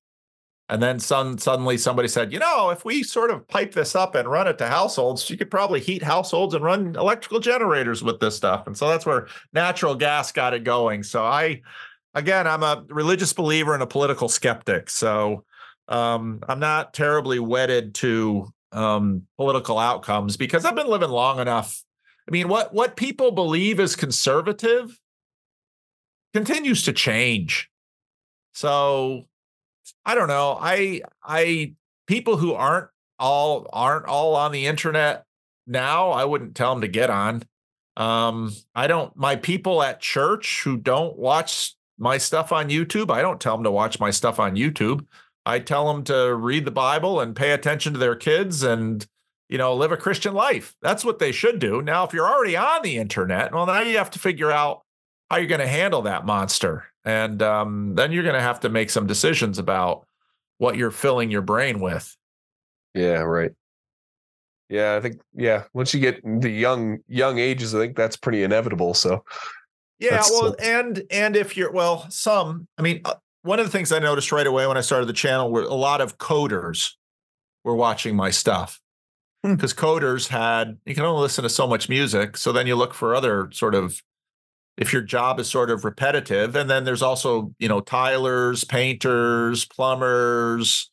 And then some, suddenly somebody said, you know, if we sort of pipe this up and run it to households, you could probably heat households and run electrical generators with this stuff. And so that's where natural gas got it going. So I, again, I'm a religious believer and a political skeptic. So Um, I'm not terribly wedded to um, political outcomes because I've been living long enough. I mean, what what people believe is conservative continues to change. So I don't know. I I people who aren't all aren't all on the internet now, I wouldn't tell them to get on. Um, I don't my people at church who don't watch my stuff on YouTube, I don't tell them to watch my stuff on YouTube. I tell them to read the Bible and pay attention to their kids and you know live a Christian life. That's what they should do. Now, if you're already on the internet, well, now you have to figure out how you're going to handle that monster, and um, then you're going to have to make some decisions about what you're filling your brain with. Yeah, right. Yeah, I think yeah. Once you get the young young ages, I think that's pretty inevitable. So yeah, That's well, so- and and if you're well, some. I mean, uh, one of the things I noticed right away when I started the channel were a lot of coders were watching my stuff Hmm. because coders had you can only listen to so much music, so then you look for other sort of. If your job is sort of repetitive, and then there's also you know tilers, painters, plumbers,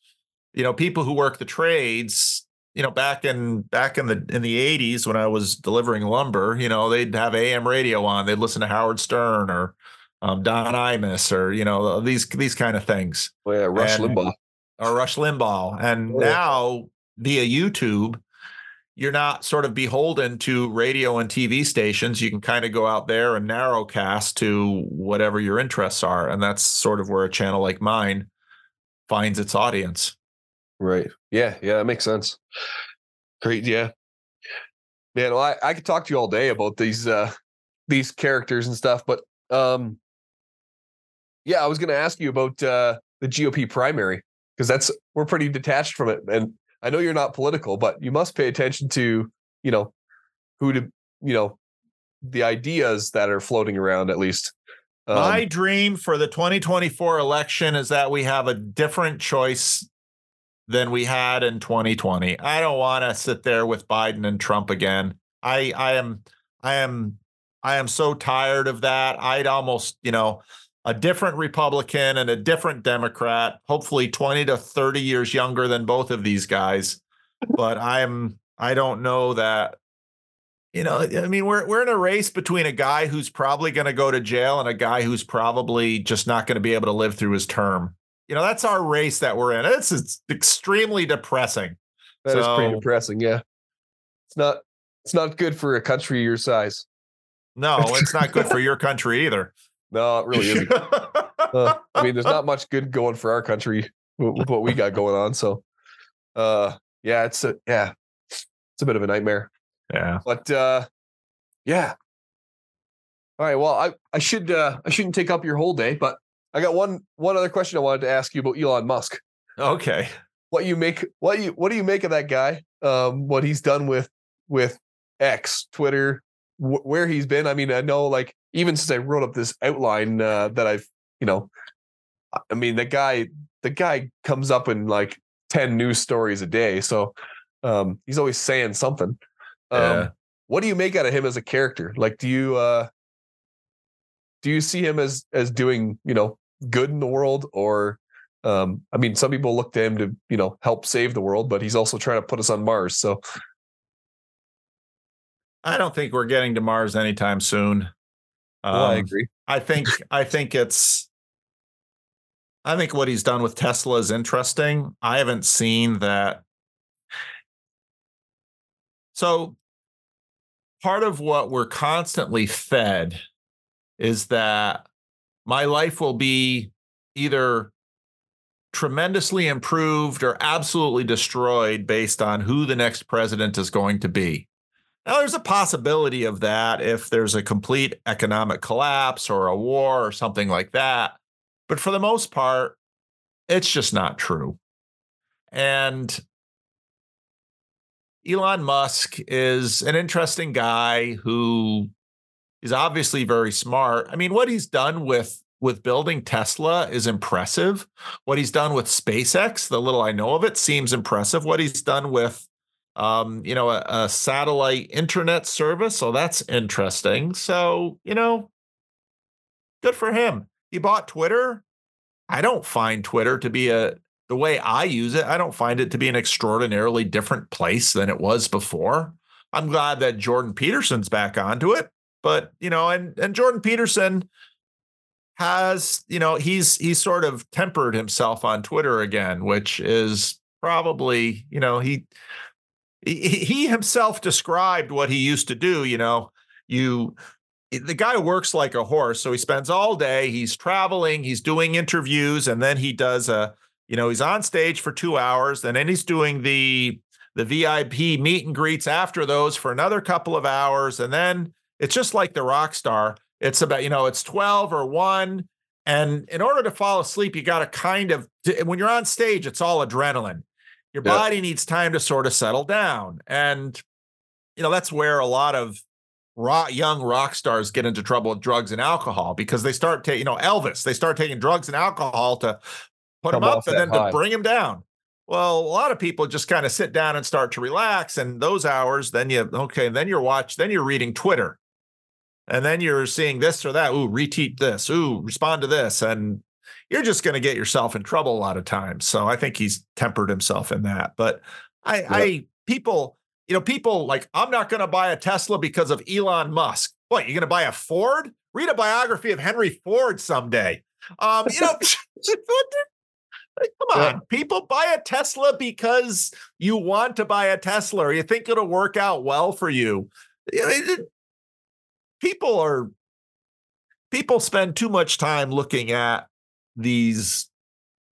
you know people who work the trades you know back in back in the in the 80s when i was delivering lumber you know they'd have am radio on they'd listen to howard stern or um, don imus or you know these these kind of things well, yeah, Rush And- Limbaugh. or rush limbaugh and Oh, yeah. now via youtube you're not sort of beholden to radio and tv stations you can kind of go out there and narrowcast to whatever your interests are and that's sort of where a channel like mine finds its audience Right. Yeah. Yeah. That makes sense. Great. Yeah. Man, well, I, I could talk to you all day about these uh these characters and stuff, but um yeah, I was gonna ask you about uh the GOP primary because that's we're pretty detached from it. And I know you're not political, but you must pay attention to, you know, who to you know, the ideas that are floating around at least. Um, My dream for the 2024 election is that we have a different choice than we had in 2020. I don't want to sit there with Biden and Trump again. I I am I am I am so tired of that. I'd almost, you know, a different Republican and a different Democrat, hopefully 20 to 30 years younger than both of these guys. [laughs] But I'm I don't know that you know, I mean, we're we're in a race between a guy who's probably going to go to jail and a guy who's probably just not going to be able to live through his term. You know, that's our race that we're in. It's, it's extremely depressing. That is pretty depressing. Yeah, it's not. It's not good for a country your size. No, it's not good for your country either. No, it really isn't. [laughs] Uh, I mean, there's not much good going for our country with, what we got going on. So, uh, yeah, it's a yeah, it's a bit of a nightmare. yeah. But uh, yeah. All right. Well, I I should uh, I shouldn't take up your whole day, but I got one one other question I wanted to ask you about Elon Musk. Okay. What you make what you what do you make of that guy? Um, what he's done with with X, Twitter, wh- where he's been. I mean, I know like even since I wrote up this outline uh, that I've you know, I- I mean the guy the guy comes up in like ten news stories a day, so um, he's always saying something. Um, Yeah. What do you make out of him as a character? Like, do you uh, do you see him as as doing you know good in the world or um i mean some people look to him to you know help save the world but he's also trying to put us on mars so I don't think we're getting to Mars anytime soon. well, i Um, agree I think [laughs] I think it's I think what he's done with Tesla is interesting. I haven't seen that. So part of what we're constantly fed is that my life will be either tremendously improved or absolutely destroyed based on who the next president is going to be. Now, there's a possibility of that if there's a complete economic collapse or a war or something like that. But for the most part, it's just not true. And Elon Musk is an interesting guy who is obviously very smart. I mean, what he's done with with building Tesla is impressive. What he's done with SpaceX, the little I know of it, seems impressive. What he's done with um, you know, a, a satellite internet service. So that's interesting. So, you know, good for him. He bought Twitter. I don't find Twitter to be a the way I use it, I don't find it to be an extraordinarily different place than it was before. I'm glad that Jordan Peterson's back onto it, but you know, and and Jordan Peterson has, you know, he's he's sort of tempered himself on Twitter again, which is probably, you know, he he, himself described what he used to do, you know, you eh, the guy works like a horse so he spends all day he's traveling he's doing interviews and then he does a you know he's on stage for two hours and then he's doing the the vip meet and greets after those for another couple of hours and then it's just like the rock star. It's about you know it's 12 or 1 and in order to fall asleep you got to kind of when you're on stage it's all adrenaline your yeah. body needs time to sort of settle down and you know that's where a lot of rock, young rock stars get into trouble with drugs and alcohol because they start taking, you know, Elvis, they start taking drugs and alcohol to put Come him up and then high. to bring him down. Well, a lot of people just kind of sit down and start to relax. And those hours, then you, okay, then you're watch, then you're reading Twitter. And then you're seeing this or that. Ooh, retweet this. Ooh, respond to this. And you're just going to get yourself in trouble a lot of times. So I think he's tempered himself in that. But I, yep. I, people, you know, people like, I'm not going to buy a Tesla because of Elon Musk. What, you're going to buy a Ford? Read a biography of Henry Ford someday. Um, you know, [laughs] [laughs] come on, yeah. people buy a Tesla because you want to buy a Tesla or you think it'll work out well for you. People are, people spend too much time looking at these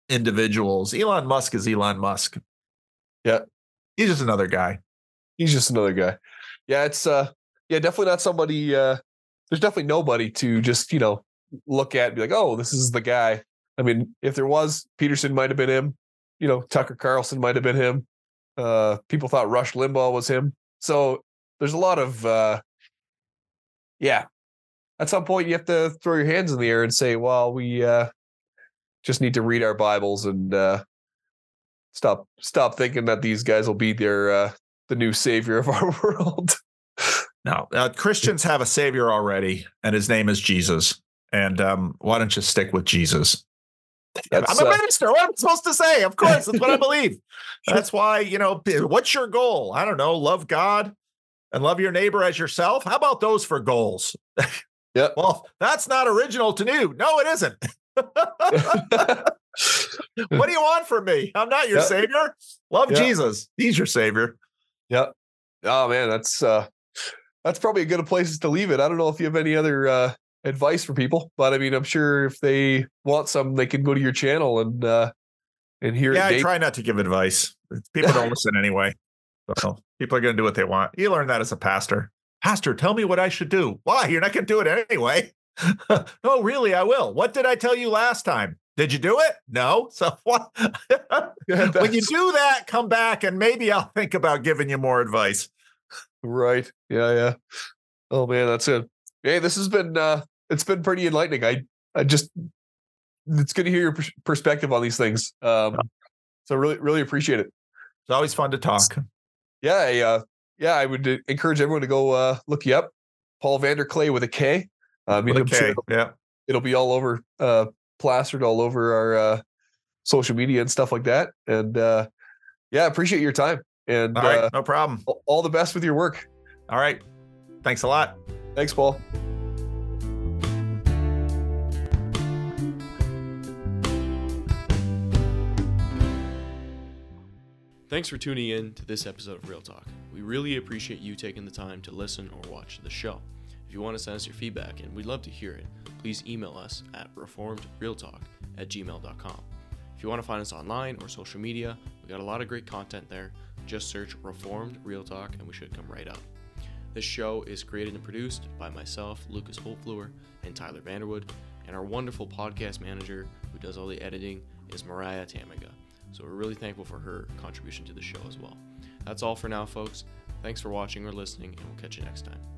individuals. Elon Musk is Elon Musk. Yeah. He's just another guy he's just another guy. Yeah, it's uh yeah, definitely not somebody uh there's definitely nobody to just, you know, look at and be like, oh, this is the guy. I mean, if there was, Peterson might have been him. You know, Tucker Carlson might have been him. Uh people thought Rush Limbaugh was him. So there's a lot of uh yeah. At some point you have to throw your hands in the air and say, well, we uh just need to read our Bibles and uh stop stop thinking that these guys will be their uh the new savior of [laughs] our world. no, uh, Christians have a savior already, and his name is Jesus. And um, why don't you stick with Jesus? That's, I'm a uh, minister. What am I supposed to say? Of course, that's what I believe. [laughs] That's why, you know, what's your goal? I don't know. Love God and love your neighbor as yourself. How about those for goals? [laughs] Yeah. well, that's not original to new. No, it isn't. What do you want from me? I'm not your yep. savior. Love yep. Jesus. He's your savior. Yep. Oh man, that's uh that's probably a good place to leave it. I don't know if you have any other uh advice for people, but I mean, I'm sure if they want some, they can go to your channel and uh and hear. Yeah, I try not to give advice. People don't [laughs] listen anyway. So people are going to do what they want. You learn that as a pastor. Pastor, tell me what I should do. Why? You're not going to do it anyway. No, [laughs] really, I will. What did I tell you last time? Did you do it? No. [laughs] So what? [laughs] when you do that, come back and maybe I'll think about giving you more advice. Right. Yeah. Yeah. Oh man, that's it. Hey, this has been uh it's been pretty enlightening. I I just it's good to hear your perspective on these things. Um so really really appreciate it. It's always fun to talk. Yeah, I, uh yeah, I would encourage everyone to go uh look you up. Paul VanderKlay with a K. Uh, with a K. Sure yeah. It'll be all over uh plastered all over our uh, social media and stuff like that. And uh, yeah, appreciate your time. And all right, uh, no problem. All the best with your work. All right. Thanks a lot. Thanks, Paul. Thanks for tuning in to this episode of Real Talk. We really appreciate you taking the time to listen or watch the show. If you want to send us your feedback, and we'd love to hear it, please email us at reformedrealtalk at gmail.com. If you want to find us online or social media, we got a lot of great content there. Just search Reformed Real Talk and we should come right up. This show is created and produced by myself, Lucas Holtfluer, and Tyler Vanderwood, and our wonderful podcast manager who does all the editing is Mariah Tamiga. So we're really thankful for her contribution to the show as well. That's all for now, folks. Thanks for watching or listening, and we'll catch you next time.